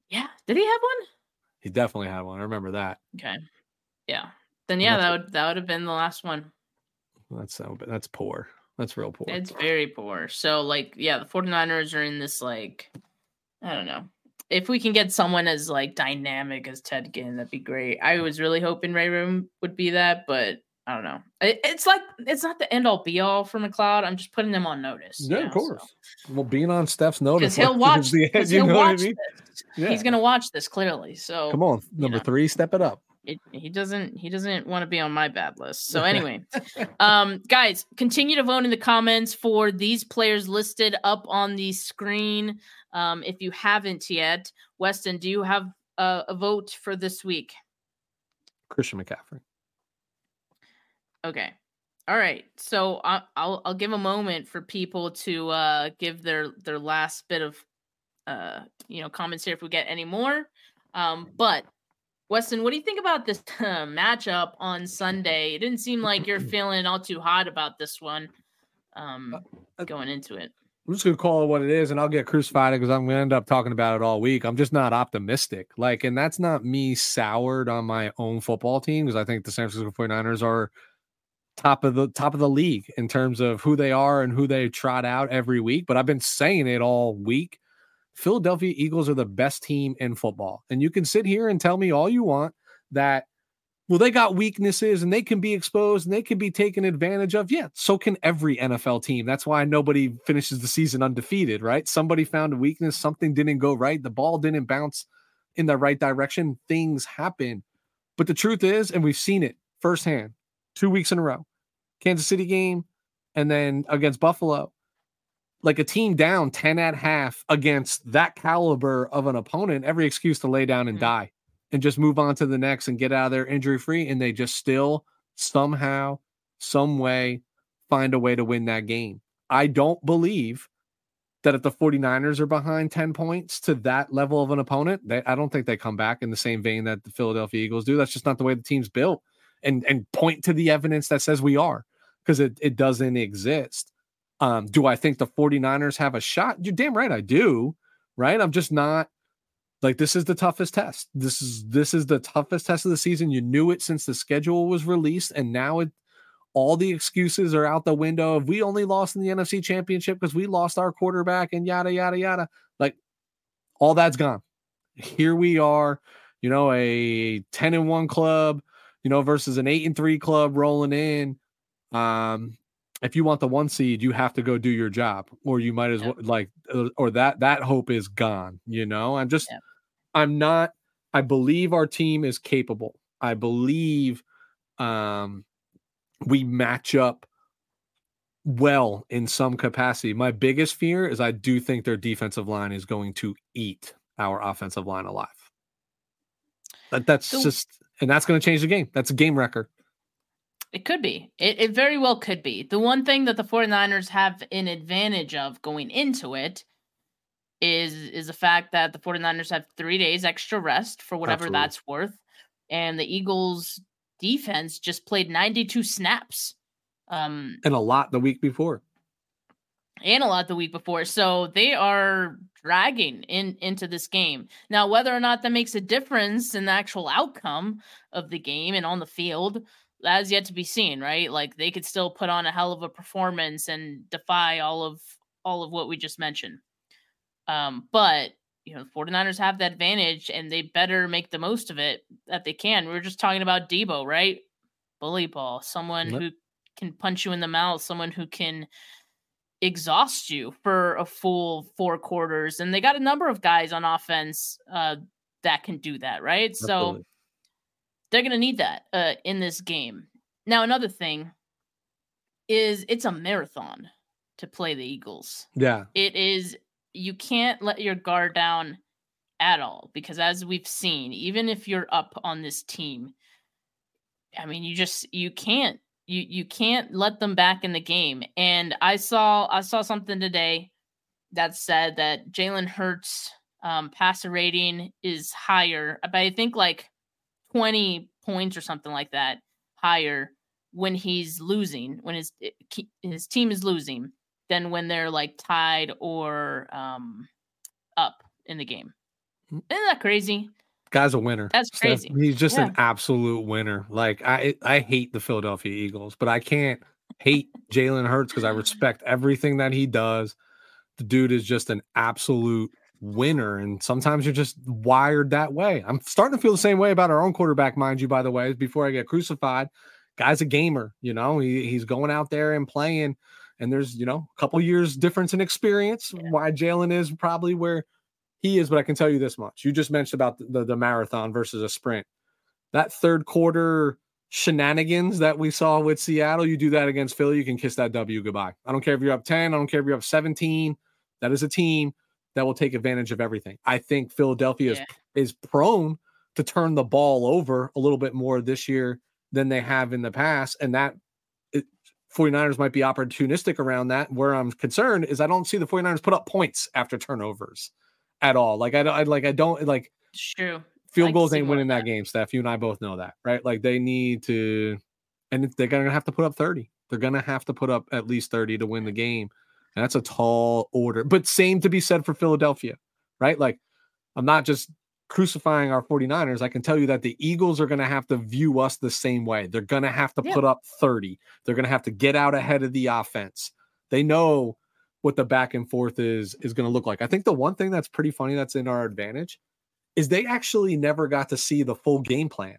Speaker 2: Yeah. Did he have one?
Speaker 3: He definitely had one. I remember that.
Speaker 2: Okay. Yeah. Then yeah, that would that would have been the last one.
Speaker 3: That's so that's poor. That's real poor.
Speaker 2: It's very poor. So like yeah, the 49ers are in this like I don't know. If we can get someone as like dynamic as Ted Ginn, that'd be great. I was really hoping Ray Room would be that, but I don't know. It, it's like it's not the end all be all for McCloud. I'm just putting them on notice. you
Speaker 3: yeah,
Speaker 2: know,
Speaker 3: of
Speaker 2: so.
Speaker 3: course. Well, being on Steph's notice
Speaker 2: Because he'll *laughs* watch.
Speaker 3: the end,
Speaker 2: he'll
Speaker 3: I
Speaker 2: watch
Speaker 3: mean?
Speaker 2: this.
Speaker 3: Yeah.
Speaker 2: He's gonna watch this clearly. So
Speaker 3: Come on,
Speaker 2: you
Speaker 3: number
Speaker 2: know.
Speaker 3: three, step it up.
Speaker 2: It, he doesn't he doesn't want to be on my bad list. So *laughs* anyway, um guys, continue to vote in the comments for these players listed up on the screen. Um if you haven't yet, Weston, do you have a, a vote for this week?
Speaker 3: Christian McCaffrey.
Speaker 2: Okay. All right. So I, I'll I'll give a moment for people to uh give their their last bit of uh you know comments here if we get any more. Um but Weston, what do you think about this *laughs* uh, matchup on Sunday? It didn't seem like you're *clears throat* feeling all too hot about this one um
Speaker 3: uh,
Speaker 2: going into it.
Speaker 3: I'm just gonna call it what it is, and I'll get crucified because I'm gonna end up talking about it all week. I'm just not optimistic. Like, and that's not me soured on my own football team because I think the San Francisco 49ers are top of the top of the league in terms of who they are and who they trot out every week. But I've been saying it all week. Philadelphia Eagles are the best team in football. And you can sit here and tell me all you want that well, they got weaknesses and they can be exposed and they can be taken advantage of. Yeah, so can every NFL team. That's why nobody finishes the season undefeated, right? Somebody found a weakness, something didn't go right, the ball didn't bounce in the right direction. Things happen. But the truth is, and we've seen it firsthand two weeks in a row Kansas City game, And then against Buffalo, like a team down 10 at half against that caliber of an opponent, every excuse to lay down and mm-hmm. die and just move on to the next and get out of there injury free. And they just still somehow, some way find a way to win that game. I don't believe that if the 49ers are behind 10 points to that level of an opponent, they, I don't think they come back in the same vein that the Philadelphia Eagles do. That's just not the way the team's built. And and point to the evidence that says we are because it, it doesn't exist. Um, do I think the 49ers have a shot? You're damn right I do. Right. I'm just not like this is the toughest test. This is this is the toughest test of the season. You knew it since the schedule was released, and now it all the excuses are out the window of we only lost in the NFC championship because we lost our quarterback and yada yada yada. Like all that's gone. Here we are, you know, a 10 and 1 club, you know, versus an 8 and 3 club rolling in. Um, if you want the one seed, you have to go do your job, or you might as well like, uh, or that that hope is gone. You know, I'm just, I'm not. I believe our team is capable. I believe um, we match up well in some capacity. My biggest fear is I do think their defensive line is going to eat our offensive line alive. That, that's so, just, and that's going to change the game. That's a game record.
Speaker 2: It could be. It, it very well could be. The one thing that the 49ers have an advantage of going into it is is the fact that the 49ers have 3 days extra rest for whatever Absolutely. that's worth and the Eagles defense just played 92 snaps
Speaker 3: um and a lot the week before.
Speaker 2: And a lot the week before. So they are dragging in into this game. Now whether or not that makes a difference in the actual outcome of the game and on the field, that's yet to be seen, right? Like they could still put on a hell of a performance and defy all of all of what we just mentioned. Um, but you know, 49ers have that advantage and they better make the most of it that they can. We were just talking about Deebo, right? Bully ball, someone yep. who can punch you in the mouth, someone who can exhaust you for a full four quarters. And they got a number of guys on offense uh, that can do that, right? Absolutely. So they're going to need that uh, in this game. Now, another thing is it's a marathon to play the Eagles.
Speaker 3: Yeah.
Speaker 2: It is, you can't let your guard down at all because as we've seen, even if you're up on this team, I mean, you just, you can't, you, you can't let them back in the game. And I saw, I saw something today that said that Jalen Hurts um, passer rating is higher, but I think like 20 points or something like that higher when he's losing, when his his team is losing, than when they're like tied or um up in the game. Mm. Isn't that crazy?
Speaker 3: Guy's a winner.
Speaker 2: That's crazy.
Speaker 3: Steph, he's just yeah. an absolute winner. Like I I hate the Philadelphia Eagles, but I can't hate Jalen Hurts because I respect everything that he does. The dude is just an absolute winner. And sometimes you're just wired that way. I'm starting to feel the same way about our own quarterback, mind you, by the way, before I get crucified. Guy's a gamer, you know, he, he's going out there and playing. And there's, you know, a couple years difference in experience. Yeah. Why Jalen is probably where he is, but I can tell you this much. You just mentioned about the, the, the marathon versus a sprint. That third quarter shenanigans that we saw with Seattle, you do that against Philly, you can kiss that W goodbye. I don't care if you're up 10, I don't care if you're up 17. That is a team that will take advantage of everything. I think Philadelphia yeah. is, is prone to turn the ball over a little bit more this year than they have in the past. And that it, 49ers might be opportunistic around that. Where I'm concerned is I don't see the 49ers put up points after turnovers at all. Like I, don't I like I don't like
Speaker 2: it's true.
Speaker 3: Field goals ain't winning that, that game, Steph. You and I both know that, right? Like they need to, and they're gonna have to put up 30. They're gonna have to put up at least 30 to win the game. And that's a tall order. But same to be said for Philadelphia, right? Like, I'm not just crucifying our 49ers. I can tell you that the Eagles are going to have to view us the same way. They're going to have to yeah. put up 30. They're going to have to get out ahead of the offense. They know what the back and forth is is going to look like. I think the one thing that's pretty funny that's in our advantage is they actually never got to see the full game plan.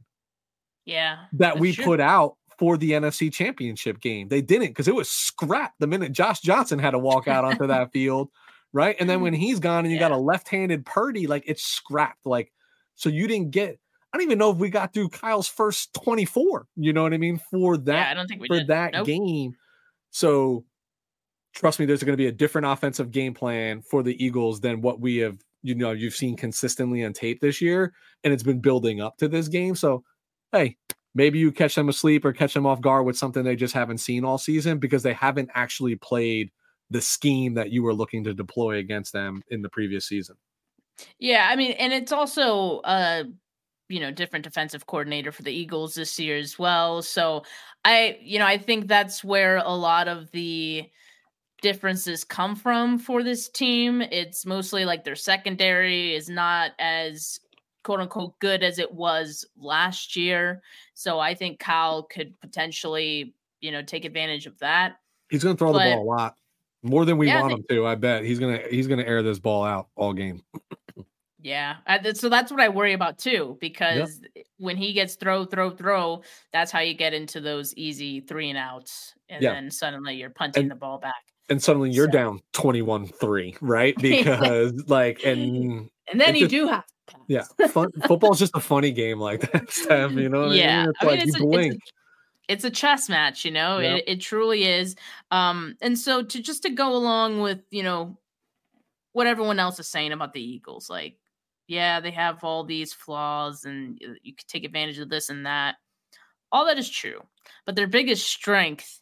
Speaker 2: Yeah.
Speaker 3: That we put out for the NFC Championship game. They didn't because it was scrapped the minute Josh Johnson had to walk out onto that *laughs* field, right? And then when he's gone and you yeah. got a left-handed Purdy, like it's scrapped. Like so, you didn't get. I don't even know if we got through Kyle's first 24. You know what I mean for that.
Speaker 2: Yeah, I don't think we
Speaker 3: for
Speaker 2: did.
Speaker 3: that
Speaker 2: nope.
Speaker 3: game. So trust me, there's going to be a different offensive game plan for the Eagles than what we have, you know, you've seen consistently on tape this year. And it's been building up to this game. So, hey, maybe you catch them asleep or catch them off guard with something they just haven't seen all season because they haven't actually played the scheme that you were looking to deploy against them in the previous season.
Speaker 2: Yeah, I mean, and it's also uh you know different defensive coordinator for the Eagles this year as well. So I you know I think that's where a lot of the differences come from for this team. It's mostly like their secondary is not as quote unquote good as it was last year. So I think Kyle could potentially, you know, take advantage of that.
Speaker 3: He's going to throw but, the ball a lot more than we yeah, want him to. I bet he's going to he's going to air this ball out all game.
Speaker 2: yeah, so that's what I worry about too because yep. when he gets throw throw throw, that's how you get into those easy three and outs and yeah. then suddenly you're punting and, the ball back
Speaker 3: and suddenly you're so. down 21-3 right *laughs* because like *laughs* and
Speaker 2: and then you just, do have
Speaker 3: yeah fun, *laughs* football's just a funny game like that Steph, you know
Speaker 2: yeah I mean? It's I mean, like it's, a, it's, a, it's, a, chess match you know yep. it, it truly is um and so to just to go along with you know what everyone else is saying about the eagles like yeah they have all these flaws and you could take advantage of this and that all that is true but their biggest strength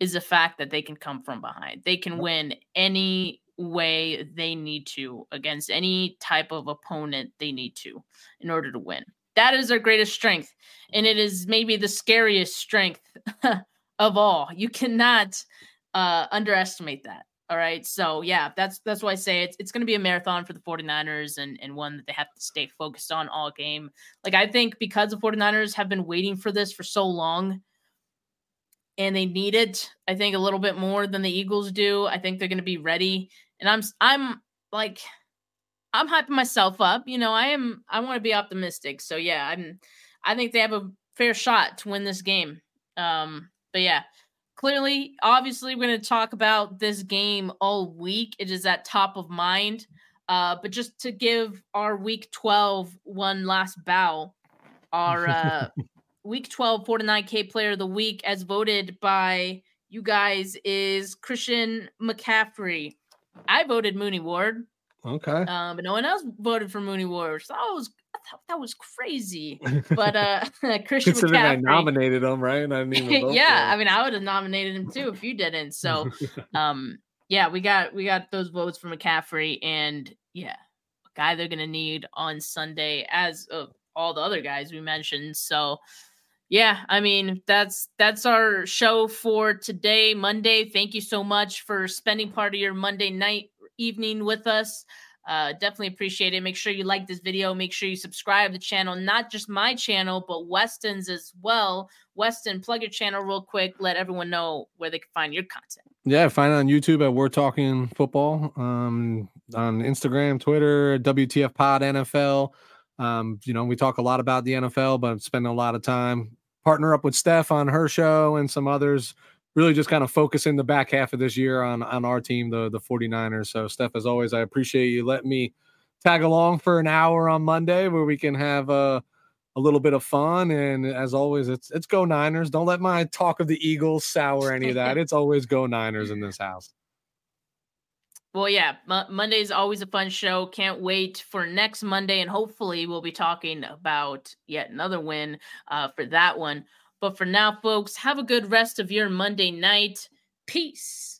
Speaker 2: is the fact that they can come from behind. They can win any way they need to against any type of opponent they need to in order to win. That is their greatest strength. And it is maybe the scariest strength *laughs* of all. You cannot uh, underestimate that. All right. So yeah, that's that's why I say it's it's gonna be a marathon for the 49ers and, and one that they have to stay focused on all game. Like I think because the 49ers have been waiting for this for so long, and they need it. I think a little bit more than the Eagles do. I think they're going to be ready, and I'm I'm like I'm hyping myself up. You know, I am I want to be optimistic. So yeah, I'm I think they have a fair shot to win this game. Um, but yeah, clearly, obviously, we're going to talk about this game all week. It is at top of mind. Uh, but just to give our week 12 one last bow, our uh, *laughs* week 12 49K player of the week, as voted by you guys, is Christian McCaffrey. I voted Mooney Ward.
Speaker 3: Okay.
Speaker 2: Um, but no one else voted for Mooney Ward. So that was that was crazy. *laughs* But uh *laughs* Christian Considering McCaffrey, I
Speaker 3: nominated him, right? I
Speaker 2: mean, *laughs* yeah, I mean, I would have nominated him too if you didn't. So, um, yeah, we got we got those votes from McCaffrey, and yeah, guy they're gonna need on Sunday, as of all the other guys we mentioned. So, yeah, I mean that's that's our show for today, Monday. Thank you so much for spending part of your Monday night evening with us. Uh, definitely appreciate it. Make sure you like this video. Make sure you subscribe the channel, not just my channel, but Weston's as well. Weston, plug your channel real quick. Let everyone know where they can find your content.
Speaker 3: Yeah, find it on YouTube at We're Talking Football. Um, on Instagram, Twitter, WTF Pod NFL. Um, you know, we talk a lot about the NFL, but I'm spending a lot of time partner up with Steph on her show and some others. Really just kind of focusing the back half of this year on on our team, the the 49ers. So Steph, as always, I appreciate you letting me tag along for an hour on Monday where we can have a a little bit of fun. And as always, it's it's go Niners. Don't let my talk of the Eagles sour any of that. *laughs* It's always go Niners in this house.
Speaker 2: Well, yeah, M- Monday is always a fun show. Can't wait for next Monday, and hopefully, we'll be talking about yet another win uh, for that one. But for now, folks, have a good rest of your Monday night. Peace.